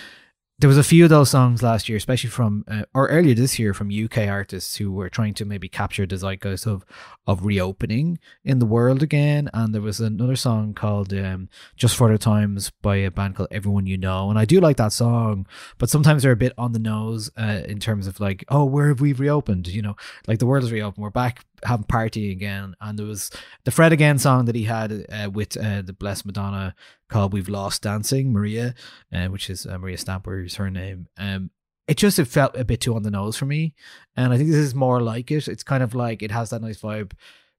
Speaker 1: There was a few of those songs last year, especially from uh, or earlier this year from UK artists who were trying to maybe capture the zeitgeist of of reopening in the world again. And there was another song called um, "Just for the Times" by a band called Everyone You Know, and I do like that song. But sometimes they're a bit on the nose uh, in terms of like, oh, where have we reopened? You know, like the world is reopened. We're back having party again. And there was the Fred Again song that he had uh, with uh, the Blessed Madonna called "We've Lost Dancing," Maria, uh, which is uh, Marea Stamper is her name. Um, it just it felt a bit too on the nose for me, and I think this is more like it. It's kind of like it has that nice vibe.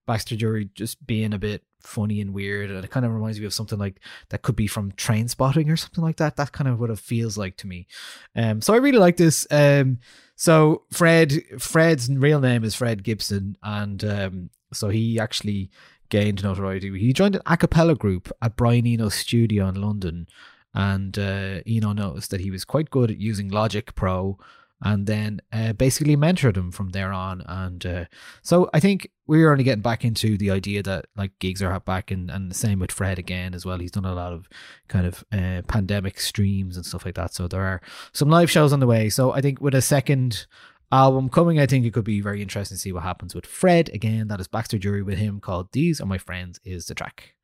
Speaker 1: Baxter Dury just being a bit funny and weird, and it kind of reminds me of something like that could be from Trainspotting or something like that. That's kind of what it feels like to me. Um, so I really like this. Um, so Fred, Fred's real name is Fred Gibson, and um, so he actually gained notoriety. He joined an a cappella group at Brian Eno's studio in London, and uh, Eno noticed that he was quite good at using Logic Pro, and then uh, basically mentor them from there on. And uh, so I think we're only getting back into the idea that like gigs are back, and, and the same with Fred again as well. He's done a lot of kind of uh, pandemic streams and stuff like that. So there are some live shows on the way. So I think with a second album coming, I think it could be very interesting to see what happens with Fred again. That is Baxter Dury with him called "These Are My Friends" is the track.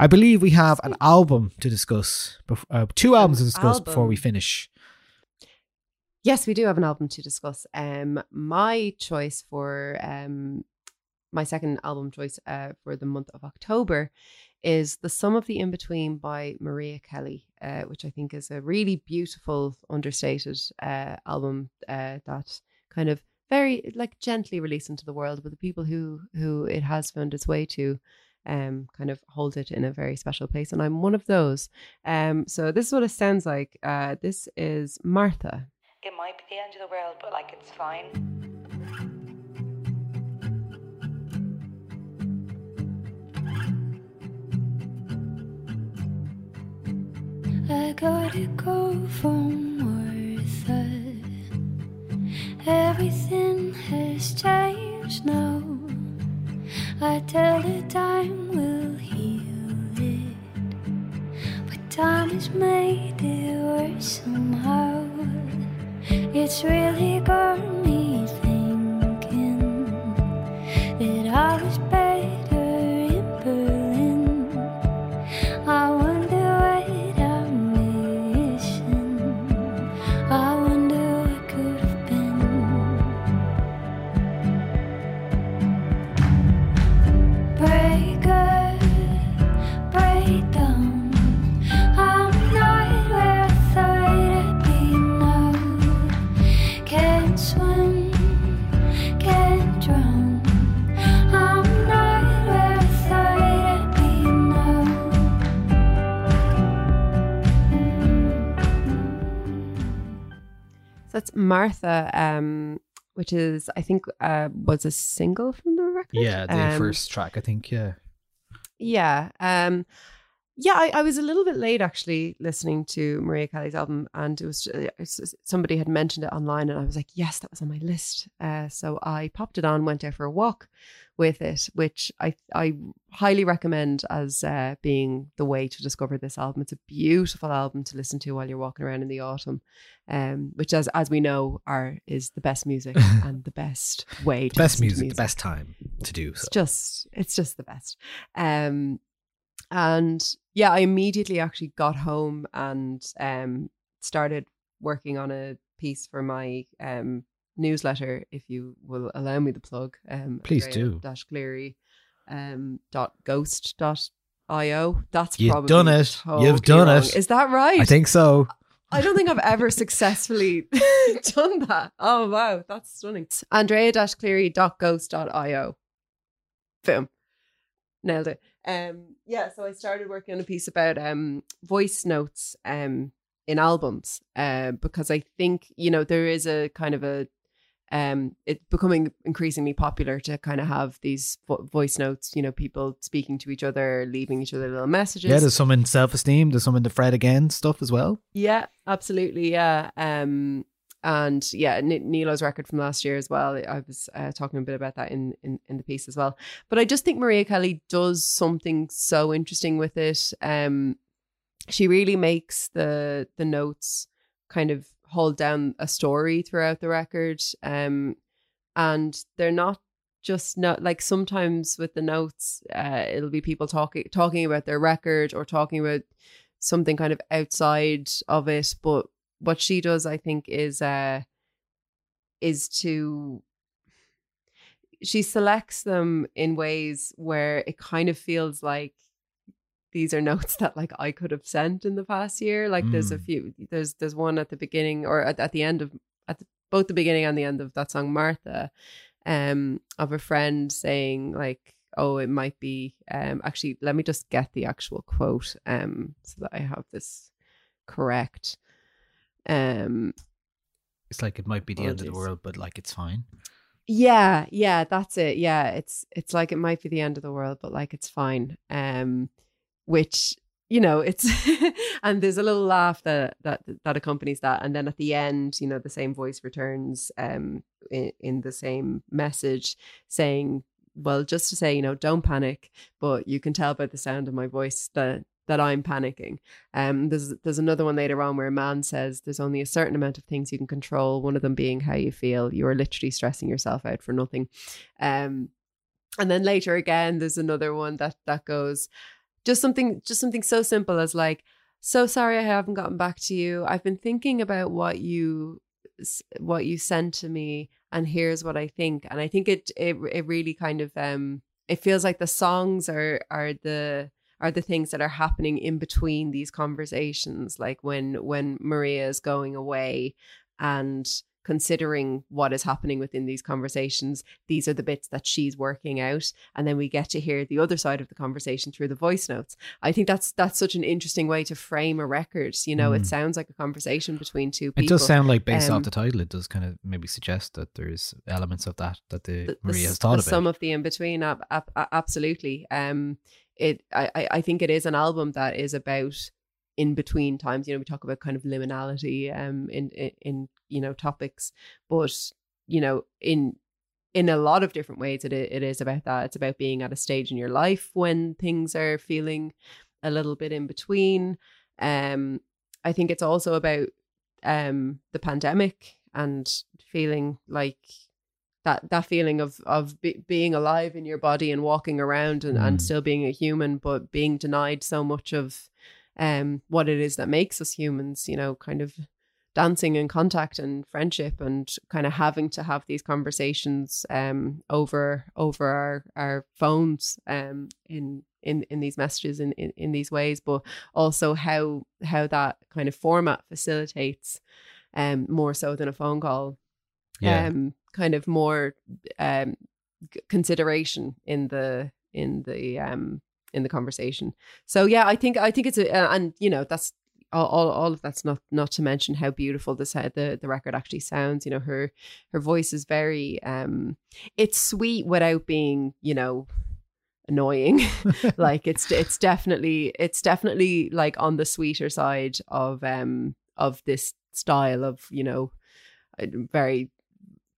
Speaker 1: I believe we have an album to discuss, uh, two albums to discuss before we finish.
Speaker 2: Yes, we do have an album to discuss. Um, my choice for um, my second album choice uh, for the month of October is "The Sum of the In Between" by Maria Kelly, uh, which I think is a really beautiful, understated uh, album uh, that kind of very like gently released into the world, but the people who who it has found its way to um kind of hold it in a very special place and i'm one of those. Um so this is what it sounds like. Uh this is martha
Speaker 10: It might be the end of the world, but like it's fine.
Speaker 11: I gotta go from Martha. Everything has changed now. I tell the time will heal it, but time has made it worse somehow. It's really got me thinking. That I was better
Speaker 2: that's Martha, um, which is I think uh, was a single from the record.
Speaker 1: Yeah, the
Speaker 2: Um,
Speaker 1: first track, I think. Yeah.
Speaker 2: Yeah. Um yeah, I, I was a little bit late actually listening to Maria Kelly's album, and it was uh, somebody had mentioned it online, and I was like, yes, that was on my list. Uh, so I popped it on, went out for a walk with it, which I I highly recommend as uh, being the way to discover this album. It's a beautiful album to listen to while you're walking around in the autumn, um, which as as we know are is the best music and the best way to
Speaker 1: The best
Speaker 2: to
Speaker 1: music, the best time to do so.
Speaker 2: it's just it's just the best um and yeah i immediately actually got home and um started working on a piece for my um newsletter if you will allow me the plug um
Speaker 1: Please do.
Speaker 2: dash cleary um dot ghost dot io that's
Speaker 1: You've
Speaker 2: probably
Speaker 1: done it.
Speaker 2: totally
Speaker 1: You've done
Speaker 2: wrong.
Speaker 1: it.
Speaker 2: is that right
Speaker 1: I think so.
Speaker 2: I don't think I've ever successfully done that. Oh wow, that's stunning. andrea dash cleary dot ghost.io Boom. Nailed it. Um yeah, so I started working on a piece about um voice notes um in albums. Uh, because I think, you know, there is a kind of a um it's becoming increasingly popular to kind of have these vo- voice notes, you know, people speaking to each other, leaving each other little messages.
Speaker 1: Yeah, there's some in self esteem, there's some in the Fred again stuff as well.
Speaker 2: Yeah, absolutely. Yeah. Um, and yeah, N- Nilo's record from last year as well. I was uh, talking a bit about that in, in in the piece as well. But I just think Maria Kelly does something so interesting with it. Um, she really makes the the notes kind of hold down a story throughout the record. Um, and they're not just not like sometimes with the notes, uh, it'll be people talking talking about their record or talking about something kind of outside of it. But what she does, I think, is uh is to she selects them in ways where it kind of feels like these are notes that like I could have sent in the past year. Like there's a
Speaker 1: Mm.
Speaker 2: few there's there's one at the beginning or at, at the end of at the, both the beginning and the end of that song Martha um of a friend saying like oh it might be um actually let me just get the actual quote um so that I have this correct um
Speaker 1: It's like it might be the end of the world, but like it's fine.
Speaker 2: yeah yeah that's it yeah it's it's like it might be the end of the world but like it's fine um which you know it's and there's a little laugh that that that accompanies that and then at the end you know the same voice returns um in, in the same message saying well just to say you know don't panic but you can tell by the sound of my voice that that I'm panicking. Um, there's there's another one later on where a man says there's only a certain amount of things you can control. One of them being how you feel. You are literally stressing yourself out for nothing. Um, and then later again, there's another one that that goes just something just something so simple as like so sorry I haven't gotten back to you. I've been thinking about what you what you sent to me and here's what I think. And I think it it it really kind of um it feels like the songs are are the are the things that are happening in between these conversations like when when Maria is going away and considering what is happening within these conversations these are the bits that she's working out and then we get to hear the other side of the conversation through the voice notes i think that's that's such an interesting way to frame a record you know it
Speaker 1: Mm.
Speaker 2: sounds like a conversation between two people
Speaker 1: It does sound like based
Speaker 2: Um,
Speaker 1: off the title, it does kind of maybe suggest that there's elements of that that the,
Speaker 2: the- the
Speaker 1: Maria has thought
Speaker 2: the
Speaker 1: about.
Speaker 2: Some of the in between, ab- ab- absolutely. Um, it I I think it is an album that is about in between times. You know, we talk about kind of liminality, um, in in, in you know topics, but you know in in a lot of different ways, it it is about that. It's about being at a stage in your life when things are feeling a little bit in between. Um, I think it's also about um the pandemic and feeling like that that feeling of of be, being alive in your body and walking around and, and
Speaker 1: Mm.
Speaker 2: still being a human but being denied so much of um what it is that makes us humans you know kind of dancing and contact and friendship and kind of having to have these conversations um over over our our phones um in in in these messages in in, in these ways but also how how that kind of format facilitates um more so than a phone call
Speaker 1: Yeah.
Speaker 2: um kind of more um consideration in the in the um in the conversation so yeah i think i think it's a uh, and you know that's all, all, all of that's not not to mention how beautiful this uh, the the record actually sounds. You know, her her voice is very um, it's sweet without being you know annoying. like it's it's definitely it's definitely like on the sweeter side of um of this style of you know very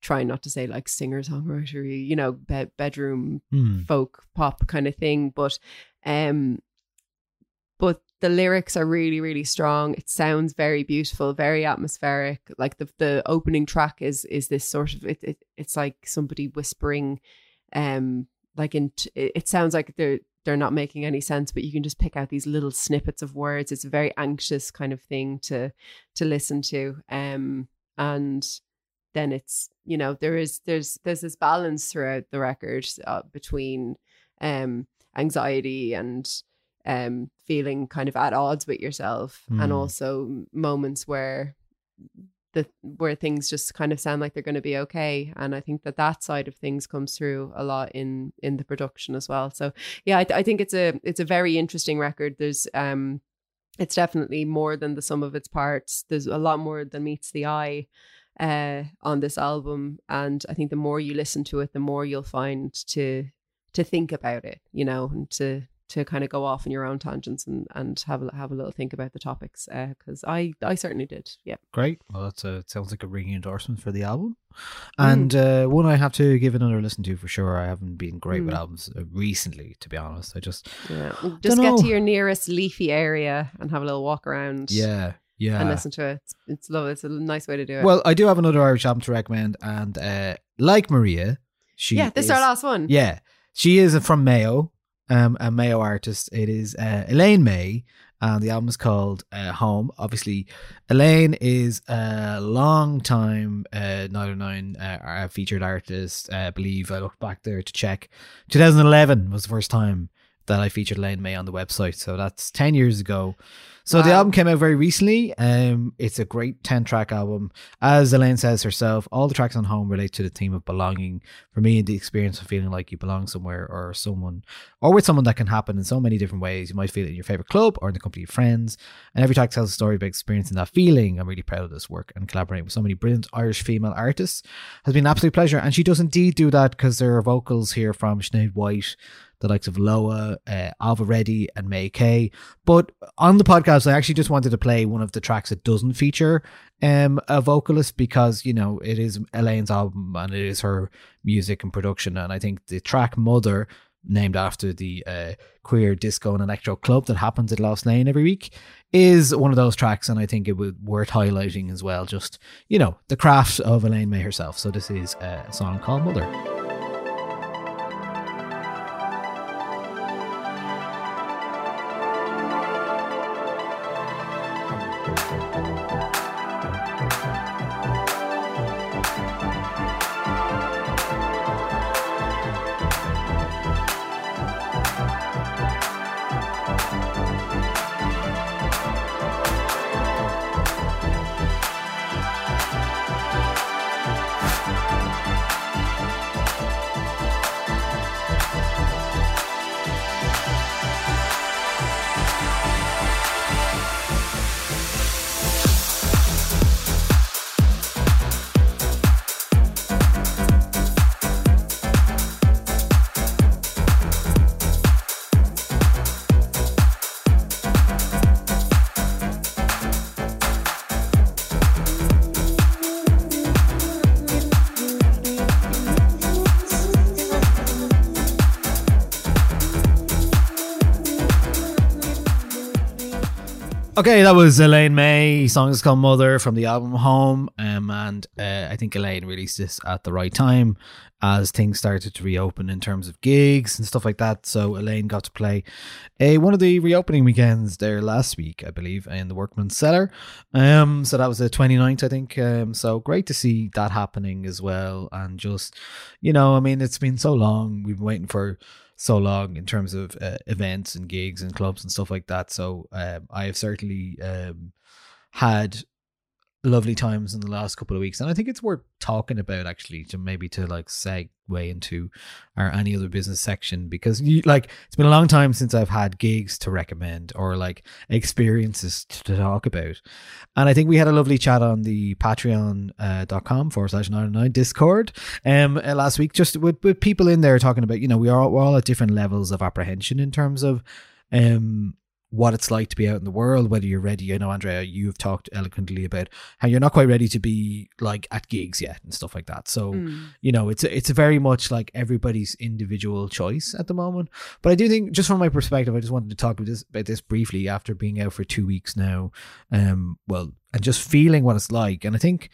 Speaker 2: trying not to say like singer songwriter you know be- bedroom
Speaker 1: Hmm.
Speaker 2: folk pop kind of thing but um but the lyrics are really really strong. It sounds very beautiful very atmospheric. Like the the opening track is is this sort of it, it it's like somebody whispering um like in t- it it sounds like they're they're not making any sense but you can just pick out these little snippets of words. It's a very anxious kind of thing to to listen to um and then it's you know there is there's there's this balance throughout the record uh, between um anxiety and um feeling kind of at odds with yourself and
Speaker 1: Mm.
Speaker 2: also moments where the where things just kind of sound like they're going to be okay and i think that that side of things comes through a lot in in the production as well. So yeah i, I think it's a it's a very interesting record. There's um it's definitely more than the sum of its parts. There's a lot more than meets the eye uh on this album and i think the more you listen to it the more you'll find to to think about it you know and to to kind of go off in your own tangents and and have a have a little think about the topics because i i certainly did yeah
Speaker 1: Great. Well, that's a it sounds like a ringing endorsement for the album,
Speaker 2: Mm.
Speaker 1: and uh, one I have to give another listen to for sure. I haven't been great with
Speaker 2: Mm.
Speaker 1: albums uh, recently, to be honest. I just
Speaker 2: yeah just get to your nearest leafy area and have a little walk around
Speaker 1: yeah yeah.
Speaker 2: and listen to it it's, it's lovely it's a nice way to do it
Speaker 1: Well, I do have another Irish album to recommend, and uh, like Maria, she
Speaker 2: yeah this is
Speaker 1: is,
Speaker 2: our last one
Speaker 1: Yeah, she is from Mayo, um, a Mayo artist. It is uh, Elaine Mai, and the album is called uh, Home. Obviously, Elaine is a long time uh, 909 uh, uh, featured artist. Uh, I believe I looked back there to check. 2011 was the first time that I featured Elaine Mai on the website, so that's 10 years ago. So the album came out very recently. Um, it's a great 10 track album. As Elaine says herself, all the tracks on Home relate to the theme of belonging. For me, the experience of feeling like you belong somewhere or someone, or with someone that can happen in so many different ways. You might feel it in your favorite club or in the company of friends. And every track tells a story about experiencing that feeling. I'm really proud of this work and collaborating with so many brilliant Irish female artists has been an absolute pleasure. And she does indeed do that because there are vocals here from Sinead White, the likes of Loah, uh, Reddy, and Maykay. But on the podcast, I actually just wanted to play one of the tracks that doesn't feature um, a vocalist because, you know, it is Elaine's album and it is her music and production. And I think the track Mother, named after the uh, queer disco and electro club that happens at Lost Lane every week, is one of those tracks. And I think it would worth highlighting as well. Just, you know, the craft of Elaine Mai herself. So this is uh, a song called Mother. Okay, that was Elaine Mai. Song is called Mother from the album Home. Um, and uh, I think Elaine released this at the right time as things started to reopen in terms of gigs and stuff like that. So Elaine got to play a one of the reopening weekends there last week, I believe, in the Workman's Cellar. Um, so that was the 29th, I think. Um, so great to see that happening as well. And just, you know, I mean, it's been so long. We've been waiting for so long in terms of uh, events and gigs and clubs and stuff like that. So um, I have certainly um, had lovely times in the last couple of weeks, and I think it's worth talking about actually to maybe to like segue into our any other business section because you like it's been a long time since I've had gigs to recommend or like experiences to, talk about, and I think we had a lovely chat on the Patreon uh, forward slash nine nine Discord um uh, last week just with with people in there talking about you know we are we're all at different levels of apprehension in terms of um what it's like to be out in the world, whether you're ready. I know, Andrea, you've talked eloquently about how you're not quite ready to be like at gigs yet and stuff like that. So,
Speaker 2: Mm.
Speaker 1: you know, it's it's very much like everybody's individual choice at the moment. But I do think, just from my perspective, I just wanted to talk about this about this briefly after being out for two weeks now. Um, well, and just feeling what it's like, and I think.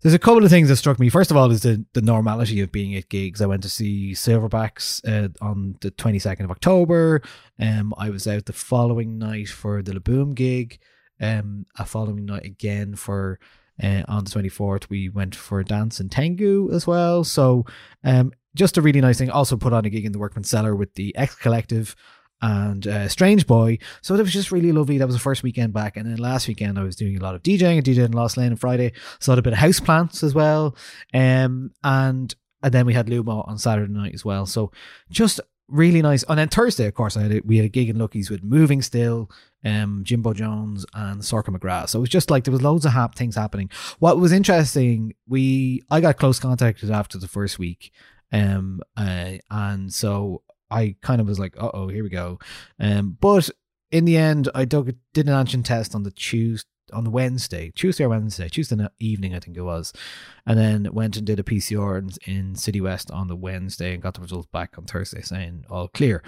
Speaker 1: There's a couple of things that struck me. First of all, is the, the normality of being at gigs. I went to see Silverbacks uh, on the 22nd of October. Um, I was out the following night for the Laboom gig. Um, a following night again for uh, on the 24th, we went for a dance in Tengu as well. So, um, just a really nice thing. Also put on a gig in the Workman Cellar with the X Collective and uh, Strange Boy. So that was just really lovely. That was the first weekend back. And then last weekend, I was doing a lot of DJing. I DJed in Lost Lane on Friday. Saw a bit of house plants as well. Um, and and then we had Lumo on Saturday night as well. So just really nice. And then Thursday, of course, I had a, we had a gig in Lucky's with Moving Still, um, Jimbo Jones, and Sorka McGrath. So it was just like there was loads of hap- things happening. What was interesting, we I got close contacted after the first week, um, uh, and so I kind of was like, uh oh, here we go. Um, but in the end, I dug, did an antigen test on the Tuesday. On the Wednesday, Tuesday or Wednesday, Tuesday evening, I think it was, and then went and did a PCR in, in Citywest on the Wednesday and got the results back on Thursday saying all clear.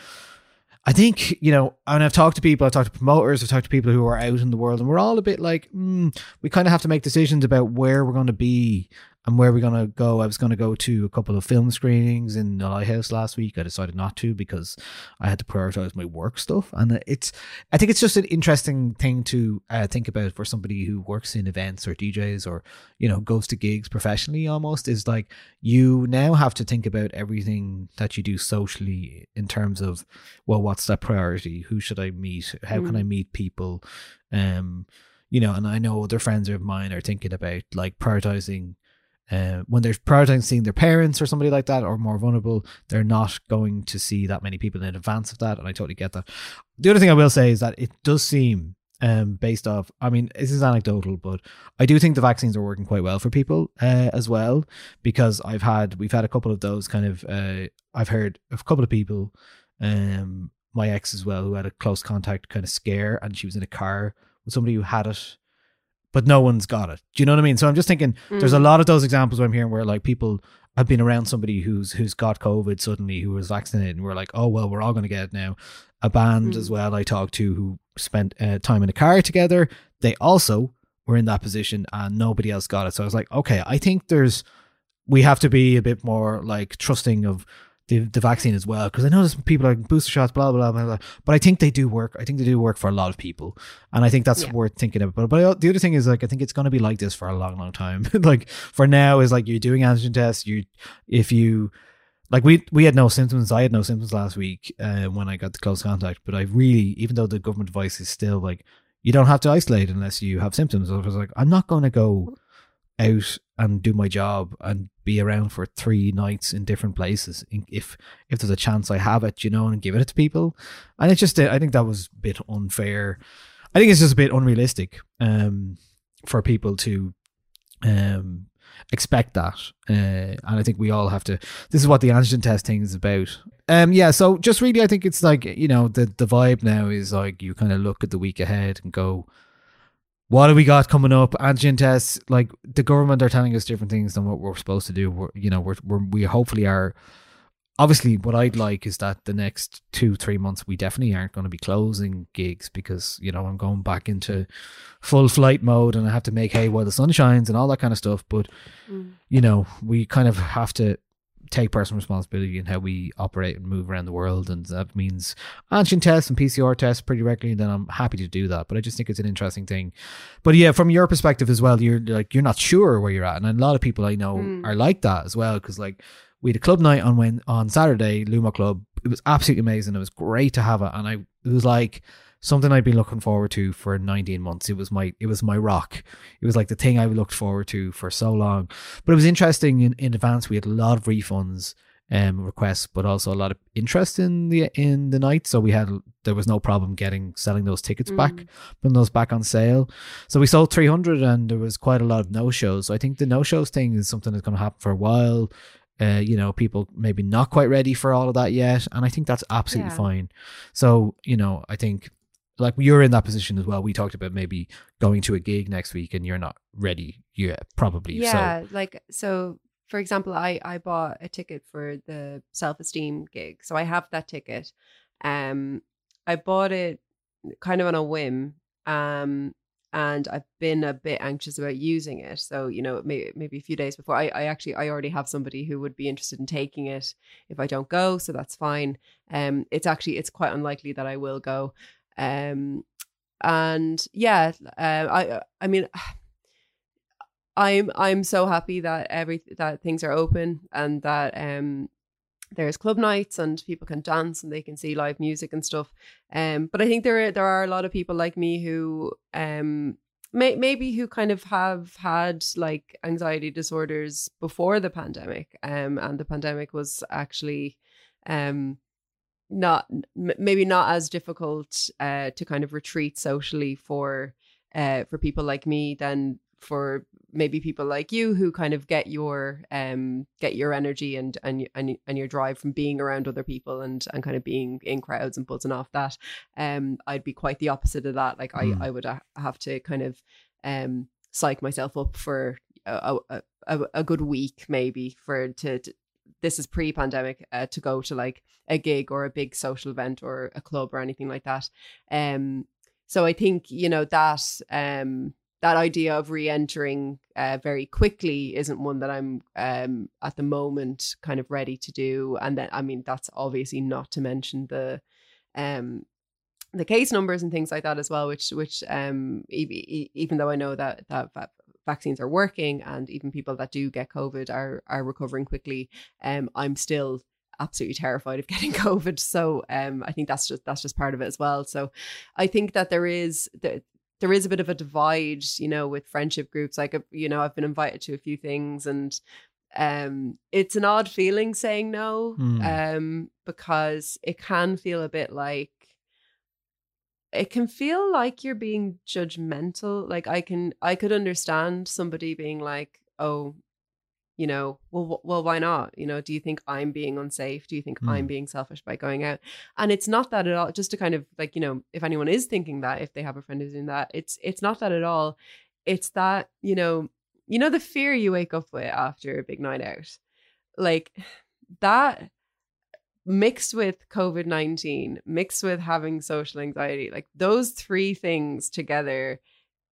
Speaker 1: I think, you know, and I've talked to people, I've talked to promoters, I've talked to people who are out in the world, and we're all a bit like, mm, we kind of have to make decisions about where we're going to be and where we're going to go. I was going to go to a couple of film screenings in the Lighthouse last week. I decided not to because I had to prioritize my work stuff. And it's, I think it's just an interesting thing to uh, think about for somebody who works in events or DJs or, you know, goes to gigs professionally almost is like you now have to think about everything that you do socially in terms of, well, what's that priority? Who should I meet? How can
Speaker 2: Mm.
Speaker 1: I meet people? Um, you know, and I know other friends of mine are thinking about like prioritizing uh, when they're prioritizing seeing their parents or somebody like that or more vulnerable, they're not going to see that many people in advance of that. And I totally get that. The other thing I will say is that it does seem, um, based off, I mean, this is anecdotal, but I do think the vaccines are working quite well for people uh, as well because I've had, we've had a couple of those kind of, uh, I've heard a couple of people, um, my ex as well, who had a close contact kind of scare and she was in a car with somebody who had it but no one's got it. Do you know what I mean? So I'm just thinking there's a
Speaker 2: Mm.
Speaker 1: lot of those examples where I'm hearing where like people have been around somebody who's who's got COVID suddenly who was vaccinated and we're like, oh well, we're all going to get it now. A band
Speaker 2: Mm.
Speaker 1: as well I talked to who spent uh, time in a car together. They also were in that position and nobody else got it. So I was like, okay, I think there's we have to be a bit more like trusting of the, the vaccine as well because I know there's people like booster shots, blah, blah blah blah. But I think they do work. I think they do work for a lot of people, and I think that's
Speaker 2: Yeah.
Speaker 1: worth thinking about. But, but the other thing is like I think it's going to be like this for a long, long time. like for now is like you're doing antigen tests. You if you like we we had no symptoms. I had no symptoms last week uh, when I got the close contact. But I really, even though the government advice is still like you don't have to isolate unless you have symptoms. I was like, I'm not going to go out and do my job and be around for three nights in different places if if there's a chance I have it, you know, and give it to people. And it's just I think that was a bit unfair. I think it's just a bit unrealistic um for people to um expect that. Uh, and I think we all have to this is what the antigen test thing is about. Um yeah, so just really I think it's like, you know, the the vibe now is like you kind of look at the week ahead and go what have we got coming up? Antigen tests, like the government are telling us different things than what we're supposed to do. We're, you know, we're, we're we hopefully are. Obviously, what I'd like is that the next two three months we definitely aren't going to be closing gigs because you know I'm going back into full flight mode and I have to make hay while the sun shines and all that kind of stuff. But
Speaker 2: Mm.
Speaker 1: you know, we kind of have to take personal responsibility in how we operate and move around the world. And that means antigen tests and PCR tests pretty regularly. Then I'm happy to do that. But I just think it's an interesting thing. But yeah, from your perspective as well, you're like, you're not sure where you're at. And a lot of people I know
Speaker 2: Mm.
Speaker 1: are like that as well. Cause like we had a club night on when on Saturday, Luma Club. It was absolutely amazing. It was great to have it. And I, it was like something I'd been looking forward to for 19 months. It was my it was my rock. It was like the thing I looked forward to for so long. But it was interesting in, in advance. We had a lot of refunds um requests, but also a lot of interest in the in the night. So we had there was no problem getting selling those tickets back,
Speaker 2: Mm.
Speaker 1: putting those back on sale. So we sold 300 and there was quite a lot of no shows. So I think the no shows thing is something that's going to happen for a while. Uh, you know, people maybe not quite ready for all of that yet, and I think that's absolutely
Speaker 2: Yeah.
Speaker 1: fine. So you know, I think like you're in that position as well. We talked about maybe going to a gig next week and you're not ready yet, probably.
Speaker 2: Yeah,
Speaker 1: So
Speaker 2: like so. For example, I I bought a ticket for the self esteem gig, so I have that ticket. Um, I bought it kind of on a whim. Um, and I've been a bit anxious about using it. So you know, maybe maybe a few days before, I, I actually I already have somebody who would be interested in taking it if I don't go, so that's fine. Um, it's actually it's quite unlikely that I will go. Um, and yeah, uh, I I mean. I'm I'm so happy that every that things are open and that um there's club nights and people can dance and they can see live music and stuff. Um, but I think there are, there are a lot of people like me who um may, maybe who kind of have had like anxiety disorders before the pandemic. Um, and the pandemic was actually um not m- maybe not as difficult uh to kind of retreat socially for uh for people like me than for maybe people like you who kind of get your um get your energy and and and, and your drive from being around other people and and kind of being in crowds and buzzing off that um i'd be quite the opposite of that like
Speaker 1: Mm.
Speaker 2: i i would ha- have to kind of um psych myself up for a, a, a, a good week maybe for to, to this is pre-pandemic uh, to go to like a gig or a big social event or a club or anything like that. Um so i think you know that um that idea of re-entering uh, very quickly isn't one that i'm um at the moment kind of ready to do. And then i mean that's obviously not to mention the um the case numbers and things like that as well which which um even though i know that that va- vaccines are working and even people that do get covid are are recovering quickly um i'm still absolutely terrified of getting covid. So um i think that's just that's just part of it as well. So i think that there is that there is a bit of a divide you know with friendship groups. Like you know i've been invited to a few things and um it's an odd feeling saying no
Speaker 1: Hmm.
Speaker 2: um because it can feel a bit like it can feel like you're being judgmental like i can i could understand somebody being like oh you know well well why not? You know do you think i'm being unsafe? Do you think i'm
Speaker 1: Hmm.
Speaker 2: being selfish by going out? And it's not that at all just to kind of like you know if anyone is thinking that if they have a friend who's doing that it's it's not that at all. It's that you know you know the fear you wake up with after a big night out. Like that mixed with COVID 19, mixed with having social anxiety, like those three things together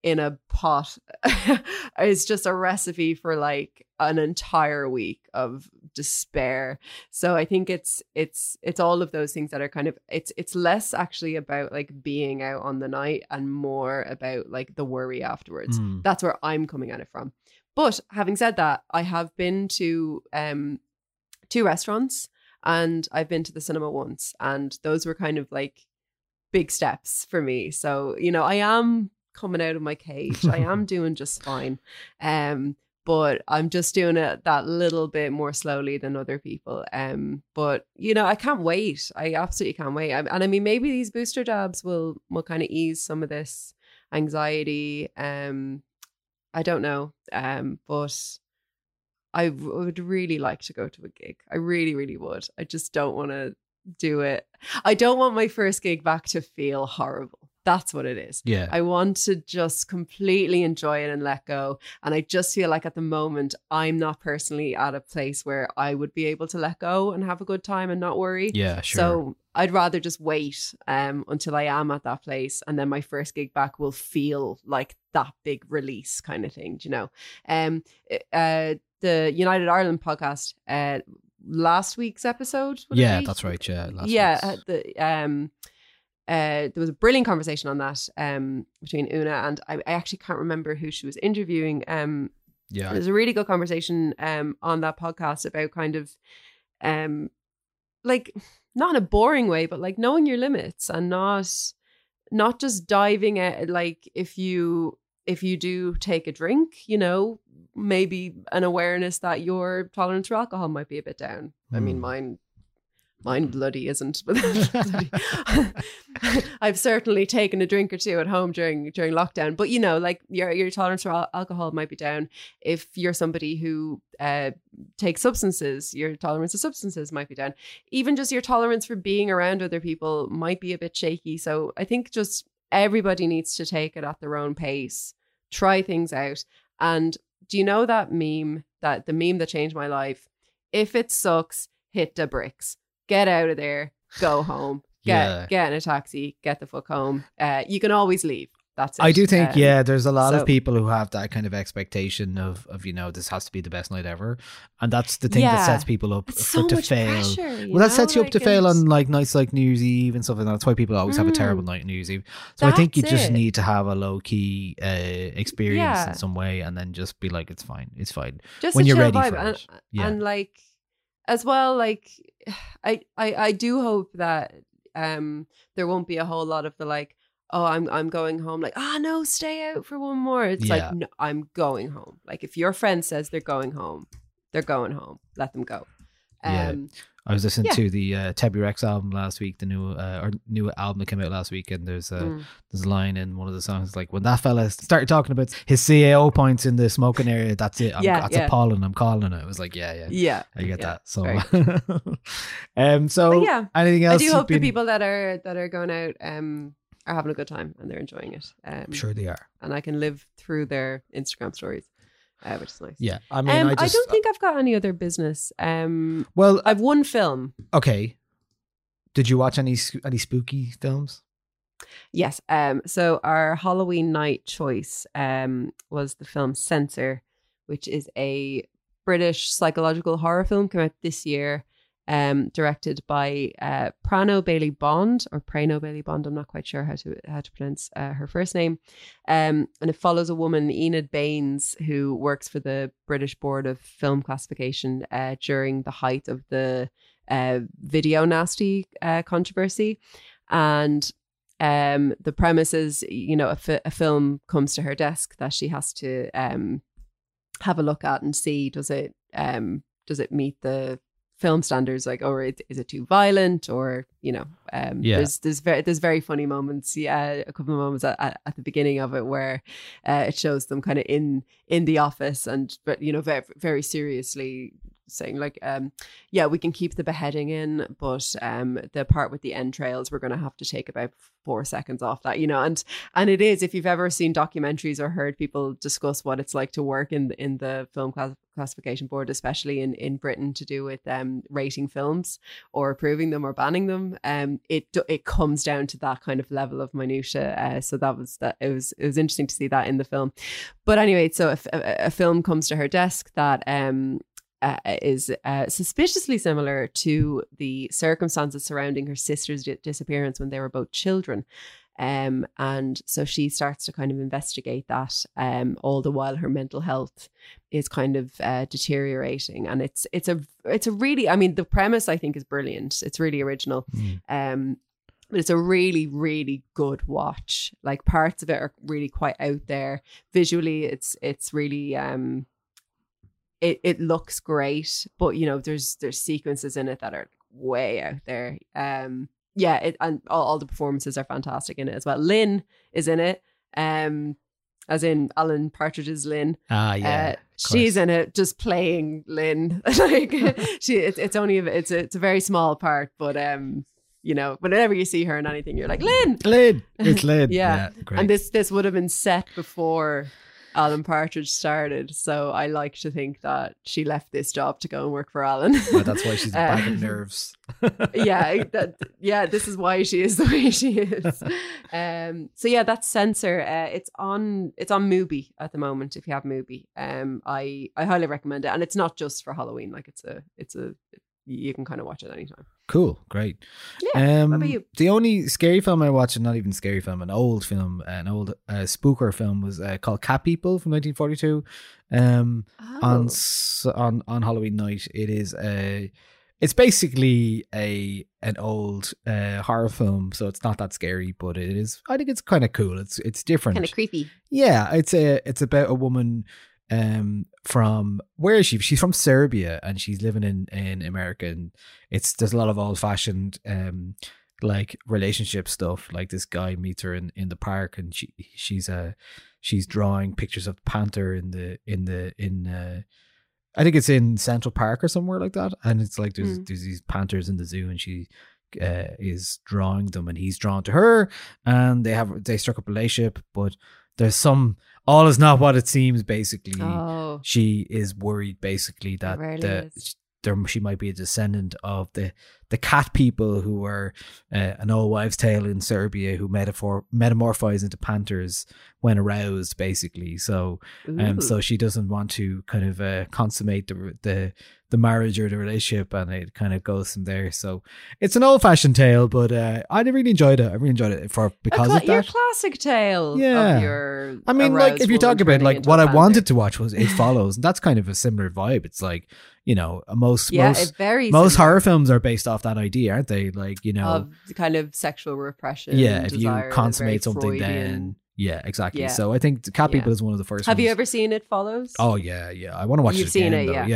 Speaker 2: in a pot is just a recipe for like an entire week of despair. So i think it's it's it's all of those things that are kind of it's it's less actually about like being out on the night and more about like the worry afterwards.
Speaker 1: Mm.
Speaker 2: that's where i'm coming at it from. But having said that i have been to um two restaurants and I've been to the cinema once and those were kind of like big steps for me. So, you know, I am coming out of my cage. I am doing just fine. Um but I'm just doing it that little bit more slowly than other people. Um, but you know, I can't wait. I absolutely can't wait. I, and I mean, maybe these booster jabs will will kind of ease some of this anxiety. Um, I don't know. Um, but I would really like to go to a gig. I really, really would. I just don't want to do it. I don't want my first gig back to feel horrible. That's what it is.
Speaker 1: Yeah.
Speaker 2: I want to just completely enjoy it and let go. And I just feel like at the moment, I'm not personally at a place where I would be able to let go and have a good time and not worry.
Speaker 1: Yeah, sure.
Speaker 2: So I'd rather just wait um, until I am at that place. And then my first gig back will feel like that big release kind of thing, you know? Um, uh, the United Ireland podcast, uh, last week's episode.
Speaker 1: yeah, that's right. Yeah, last
Speaker 2: yeah,
Speaker 1: week's.
Speaker 2: uh, the um, uh, there was a brilliant conversation on that um between Una and I, I actually can't remember who she was interviewing. Um,
Speaker 1: Yeah.
Speaker 2: there's a really good conversation um on that podcast about kind of um like not in a boring way, but like knowing your limits and not not just diving at like if you if you do take a drink, you know, maybe an awareness that your tolerance for alcohol might be a bit down. I mean,
Speaker 1: Hmm.
Speaker 2: mine mine bloody isn't but bloody- i've certainly taken a drink or two at home during during lockdown. But you know like your your tolerance for al- alcohol might be down. If you're somebody who uh takes substances your tolerance of substances might be down. Even just your tolerance for being around other people might be a bit shaky. So i think just everybody needs to take it at their own pace. Try things out. And do you know that meme that the meme that changed my life? If it sucks hit the bricks get out of there go home get
Speaker 1: Yeah.
Speaker 2: get in a taxi get the fuck home uh you can always leave that's it
Speaker 1: I do think,
Speaker 2: Um,
Speaker 1: yeah, there's a lot
Speaker 2: so-
Speaker 1: of people who have that kind of expectation of, of you know, this has to be the best night ever, and that's the thing that sets people up
Speaker 2: It's
Speaker 1: for
Speaker 2: so
Speaker 1: to fail.
Speaker 2: pressure,
Speaker 1: well, that sets you up to fail on like nights like New Year's Eve and stuff, like that. that's why people always have a terrible
Speaker 2: Mm.
Speaker 1: night New Year's Eve. So I think you just
Speaker 2: it.
Speaker 1: need to have a low key uh, experience
Speaker 2: Yeah.
Speaker 1: in some way, and then just be like, it's fine, it's fine.
Speaker 2: just
Speaker 1: when you're
Speaker 2: chill
Speaker 1: ready
Speaker 2: vibe.
Speaker 1: for
Speaker 2: and,
Speaker 1: it. Yeah.
Speaker 2: and like as well like I, I i do hope that um there won't be a whole lot of the like oh i'm i'm going home like ah no stay out for one more it's
Speaker 1: Yeah.
Speaker 2: like no i'm going home like if your friend says they're going home they're going home let them go
Speaker 1: Yeah. I was listening
Speaker 2: yeah.
Speaker 1: to the uh, Tebi Rex album last week, the new uh, or new album that came out last week, and there's a
Speaker 2: Mm.
Speaker 1: there's a line in one of the songs like when that fella started talking about his CAO points in the smoking area, that's it. I'm,
Speaker 2: Yeah,
Speaker 1: that's
Speaker 2: yeah.
Speaker 1: appalling. I'm calling it. It was like, yeah, yeah,
Speaker 2: yeah
Speaker 1: I get
Speaker 2: yeah,
Speaker 1: that. So, um, so
Speaker 2: But yeah,
Speaker 1: anything else?
Speaker 2: i
Speaker 1: do
Speaker 2: hope the people that are that are going out um are having a good time and they're enjoying it um
Speaker 1: I'm sure they are.
Speaker 2: and i can live through their instagram stories uh, which is nice
Speaker 1: Yeah, I mean,
Speaker 2: um,
Speaker 1: I just
Speaker 2: don't think I've got any other business. Um,
Speaker 1: well,
Speaker 2: I've one film.
Speaker 1: okay. Did you watch any any spooky films?
Speaker 2: Yes. Um, so our Halloween night choice um was the film Censor, which is a British psychological horror film came out this year. Um, directed by uh, Prano Bailey Bond or Prano Bailey Bond. I'm not quite sure how to how to pronounce uh, her first name. Um, and it follows a woman, Enid Baines, who works for the British Board of Film Classification uh, during the height of the uh, video nasty uh, controversy. And um, the premise is, you know, a, a film comes to her desk that she has to um, have a look at and see does it um, does it meet the film standards like oh is, is it too violent or you know um
Speaker 1: Yeah.
Speaker 2: there's there's very there's very funny moments yeah a couple of moments at, at, at the beginning of it where uh, it shows them kind of in in the office and but you know very very seriously saying like um yeah we can keep the beheading in but um the part with the entrails we're going to have to take about four seconds off that you know and and it is if you've ever seen documentaries or heard people discuss what it's like to work in in the film class, classification board especially in in britain to do with um rating films or approving them or banning them um it it comes down to that kind of level of minutia uh, so that was that it was it was interesting to see that in the film. But anyway so a film comes to her desk that um uh, is uh, suspiciously similar to the circumstances surrounding her sister's di- disappearance when they were both children. Um, and so she starts to kind of investigate that, um, all the while her mental health is kind of uh, deteriorating. And it's it's a it's a really I mean the premise I think is brilliant. It's really original. Um, but it's a really really good watch. Like parts of it are really quite out there. Visually, it's it's really um it it looks great, but you know, there's there's sequences in it that are way out there. Um, yeah, it and all, all the performances are fantastic in it as well. Lynn is in it, um, as in Alan Partridge's Lynn.
Speaker 1: Ah, yeah,
Speaker 2: Uh, she's in it, just playing Lynn. like she, it's it's only a, it's a, it's a very small part, but um, you know, whenever you see her in anything, you're like Lynn,
Speaker 1: Lynn, it's Lynn.
Speaker 2: yeah.
Speaker 1: Yeah, great.
Speaker 2: And this this would have been set before Alan Partridge started. So I like to think that she left this job to go and work for Alan.
Speaker 1: Well, that's why she's of
Speaker 2: Um,
Speaker 1: nerves.
Speaker 2: yeah, that, yeah, this is why she is the way she is. Um, so yeah, that's censor. Uh, it's on it's on Mubi at the moment. If you have Mubi, um, I I highly recommend it, and it's not just for Halloween. Like it's a it's a you can kind of watch it anytime.
Speaker 1: Cool, great.
Speaker 2: Yeah,
Speaker 1: Um,
Speaker 2: what about you?
Speaker 1: The only scary film I watched, and not even scary film, an old film, an old uh, spooker film, was uh, called Cat People from 1942. Um, on
Speaker 2: Oh.
Speaker 1: s- on on Halloween night, it is a it's basically a an old uh, horror film, so it's not that scary, but it is. I think it's kind of cool. It's it's different.
Speaker 2: Kind of creepy.
Speaker 1: Yeah, it's a it's about a woman um from where is she? She's from Serbia and she's living in in America and it's there's a lot of old fashioned um like relationship stuff. Like this guy meets her in in the park and she she's uh she's drawing pictures of the panther in the in the in uh I think it's in Central Park or somewhere like that and it's like there's
Speaker 2: Mm.
Speaker 1: there's these panthers in the zoo and she uh, is drawing them and he's drawn to her and they have they struck up a relationship but there's some all is not what it seems basically
Speaker 2: Oh.
Speaker 1: she is worried basically that the, there she might be a descendant of the the cat people who were uh, an old wives tale in Serbia who metaphor metamorphize into panthers when aroused basically so um
Speaker 2: Ooh.
Speaker 1: so she doesn't want to kind of uh, consummate the the the marriage or the relationship and it kind of goes from there so it's an old fashioned tale but uh I really enjoyed it I really enjoyed it for because
Speaker 2: cla-
Speaker 1: of
Speaker 2: your classic tale
Speaker 1: Yeah.
Speaker 2: of your
Speaker 1: I mean, like if you talk about like what I
Speaker 2: panther.
Speaker 1: wanted to watch was It Follows, and that's kind of a similar vibe. It's like you know most
Speaker 2: Yeah,
Speaker 1: most most
Speaker 2: similar.
Speaker 1: horror films are based off that idea, aren't they? Like you know,
Speaker 2: of kind of sexual repression.
Speaker 1: yeah, if you consummate something,
Speaker 2: Freudian.
Speaker 1: then yeah, exactly.
Speaker 2: Yeah.
Speaker 1: So I think Cat
Speaker 2: Yeah.
Speaker 1: People is one of the first.
Speaker 2: Have you ever seen It Follows?
Speaker 1: Oh yeah, yeah. I want to watch it.
Speaker 2: You've
Speaker 1: it
Speaker 2: seen
Speaker 1: again.
Speaker 2: it,
Speaker 1: though.
Speaker 2: yeah.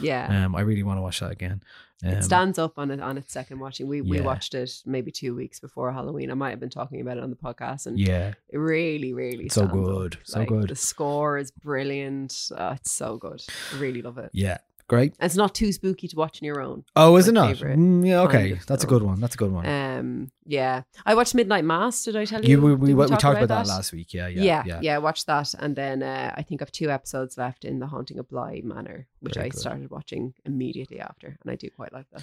Speaker 1: yeah,
Speaker 2: Yeah.
Speaker 1: Um, I really want to watch that again. Um,
Speaker 2: it stands up on it on its second watching. We we watched it maybe two weeks before Halloween. I might have been talking about it on the podcast, and
Speaker 1: Yeah.
Speaker 2: it really, really
Speaker 1: So
Speaker 2: stands up.
Speaker 1: good, so
Speaker 2: Like,
Speaker 1: good.
Speaker 2: The score is brilliant. Oh, it's so good. I really love it.
Speaker 1: Yeah, great.
Speaker 2: And it's not too spooky to watch on your own.
Speaker 1: Oh, is it not? Mm, yeah, okay,
Speaker 2: kind of
Speaker 1: that's a good one. That's a good one.
Speaker 2: Um, yeah, I watched Midnight Mass. Did I tell you?
Speaker 1: you, we, we, we,
Speaker 2: talk
Speaker 1: talked about that? last week. Yeah, yeah,
Speaker 2: yeah,
Speaker 1: yeah.
Speaker 2: yeah, I watched that, and then uh, I think I've two episodes left in The Haunting of Bly Manor, which
Speaker 1: Very
Speaker 2: I
Speaker 1: good.
Speaker 2: started watching immediately after, and I do quite like that.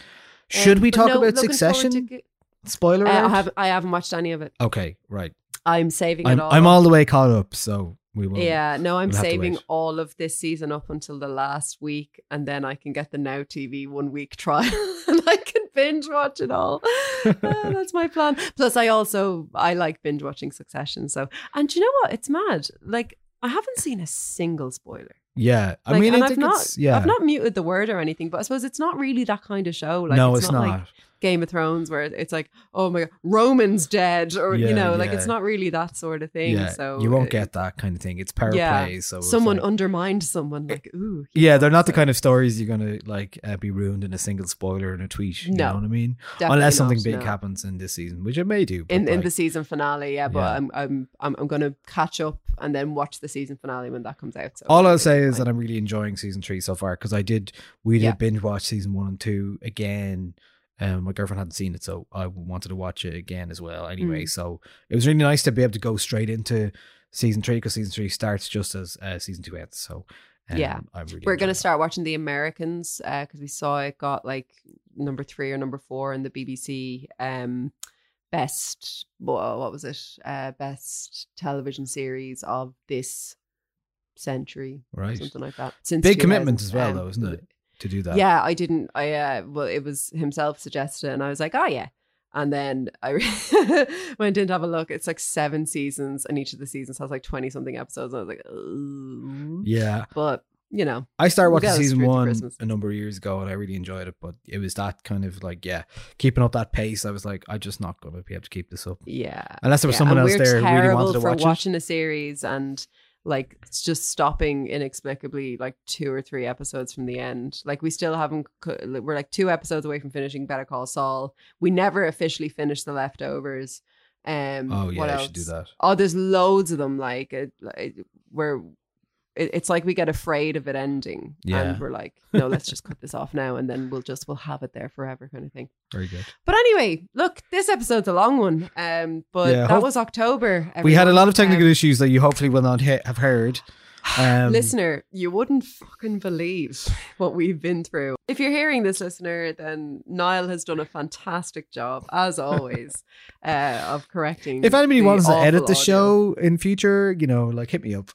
Speaker 1: Should
Speaker 2: Um,
Speaker 1: we talk
Speaker 2: no,
Speaker 1: about Succession?
Speaker 2: g-
Speaker 1: Spoiler
Speaker 2: Uh, I
Speaker 1: alert?
Speaker 2: haven't, I haven't watched any of it.
Speaker 1: Okay, right.
Speaker 2: I'm saving
Speaker 1: I'm
Speaker 2: it all.
Speaker 1: I'm all the way caught up, so we will.
Speaker 2: Yeah, no, I'm
Speaker 1: we'll
Speaker 2: saving all of this season up until the last week, and then I can get the Now TV one week trial, and I can binge watch it all. Ah, that's my plan. Plus, I also I like binge watching Succession. So, and do you know what? It's mad. Like I haven't seen a single spoiler.
Speaker 1: Yeah, I
Speaker 2: Like,
Speaker 1: mean, I
Speaker 2: I've
Speaker 1: think
Speaker 2: not,
Speaker 1: yeah.
Speaker 2: I've not muted the word or anything, but I suppose it's not really that kind of show. Like,
Speaker 1: no,
Speaker 2: it's,
Speaker 1: it's
Speaker 2: not,
Speaker 1: not.
Speaker 2: like Game of Thrones, where it's like, oh my god, Roman's dead, or
Speaker 1: Yeah,
Speaker 2: you know, like it's not really that sort of thing.
Speaker 1: yeah,
Speaker 2: so
Speaker 1: you won't
Speaker 2: uh,
Speaker 1: get that kind of thing. It's power
Speaker 2: yeah,
Speaker 1: play, so
Speaker 2: someone
Speaker 1: like-
Speaker 2: undermined someone. Like, ooh,
Speaker 1: yeah, they're not the kind of stories you're gonna like uh, be ruined in a single spoiler in a tweet. You
Speaker 2: No,
Speaker 1: know what I mean? Unless something
Speaker 2: not,
Speaker 1: big
Speaker 2: no.
Speaker 1: happens in this season, which it may do.
Speaker 2: in in the season finale. Yeah, but I'm I'm I'm I'm gonna catch up and then watch the season finale when that comes out. So
Speaker 1: all I'll say is
Speaker 2: fine.
Speaker 1: that I'm really enjoying season three so far because I did we did
Speaker 2: Yeah.
Speaker 1: binge watch season one and two again. Um, my girlfriend hadn't seen it, so I wanted to watch it again as well. Anyway,
Speaker 2: Mm.
Speaker 1: so it was really nice to be able to go straight into season three because season three starts just as uh, season two ends. So um,
Speaker 2: yeah,
Speaker 1: I'm really
Speaker 2: we're gonna
Speaker 1: it.
Speaker 2: start watching The Americans because we saw it got like number three or number four in the BBC um best wha- what was it uh best television series of this century
Speaker 1: Right.
Speaker 2: something like that since
Speaker 1: Big commitment as well,
Speaker 2: um,
Speaker 1: though, isn't it? To do that.
Speaker 2: Yeah, I didn't. I uh, well, it was himself suggested, and I was like, oh yeah. And then I went in to have a look. It's like seven seasons, and each of the seasons has like twenty something episodes. And I was like.
Speaker 1: Yeah.
Speaker 2: but you know,
Speaker 1: I started watching season one a number of years ago, and I really enjoyed it. But it was that kind of like, yeah, keeping up that pace. I was like, I'm just not going to be able to keep this up.
Speaker 2: Yeah,
Speaker 1: unless there was
Speaker 2: yeah.
Speaker 1: someone
Speaker 2: And
Speaker 1: else there who really wanted to watch it.
Speaker 2: watching a series and like it's just stopping inexplicably like two or three episodes from the end. Like we still haven't. We're like two episodes away from finishing Better Call Saul. We never officially finished the leftovers. Um,
Speaker 1: Oh, yeah,
Speaker 2: what
Speaker 1: I should do that.
Speaker 2: Oh, there's loads of them. Like it, where it, it's like we get afraid of it ending,
Speaker 1: Yeah.
Speaker 2: and we're like, no, let's just cut this off now, and then we'll just we'll have it there forever, kind of thing.
Speaker 1: Very good.
Speaker 2: But anyway, look, this episode's a long one. Um, but
Speaker 1: Yeah,
Speaker 2: that was October.
Speaker 1: we had a lot of technical
Speaker 2: Um,
Speaker 1: issues that you hopefully will not he- have heard. Um,
Speaker 2: listener, you wouldn't fucking believe what we've been through. If you're hearing this, listener, then Niall has done a fantastic job, as always, uh, of correcting.
Speaker 1: if anybody wants to edit the
Speaker 2: audio.
Speaker 1: show in future, you know, like hit me up.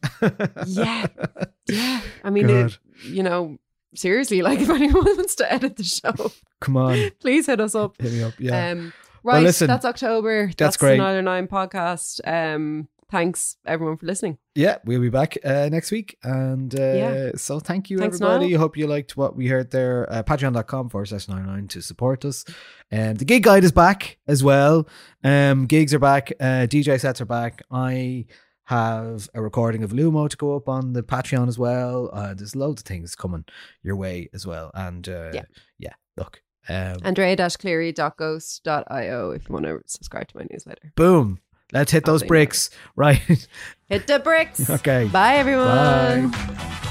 Speaker 2: yeah, yeah. I mean, it, you know, seriously, like if anyone wants to edit the show,
Speaker 1: Come on,
Speaker 2: please hit us up.
Speaker 1: hit me up. Yeah.
Speaker 2: Um,
Speaker 1: Well,
Speaker 2: right.
Speaker 1: listen,
Speaker 2: that's October.
Speaker 1: that's
Speaker 2: That's,
Speaker 1: great.
Speaker 2: the Northern Nine podcast. Um, thanks everyone for listening.
Speaker 1: Yeah, we'll be back uh, next week. And uh,
Speaker 2: Yeah.
Speaker 1: so thank you,
Speaker 2: Thanks,
Speaker 1: everybody.
Speaker 2: Niall.
Speaker 1: Hope you liked what we heard there. Uh, Patreon.com forward slash Nialler9 to support us. Um, the gig guide is back as well. Um, gigs are back. Uh, DJ sets are back. I have a recording of Lumo to go up on the Patreon as well. Uh, there's loads of things coming your way as well. And uh,
Speaker 2: Yeah.
Speaker 1: yeah, look. Um,
Speaker 2: Andrea-cleary.ghost.io if you want to subscribe to my newsletter.
Speaker 1: boom. Let's hit those bricks. Right.
Speaker 2: Hit the bricks.
Speaker 1: Okay.
Speaker 2: Bye, everyone.
Speaker 1: Bye.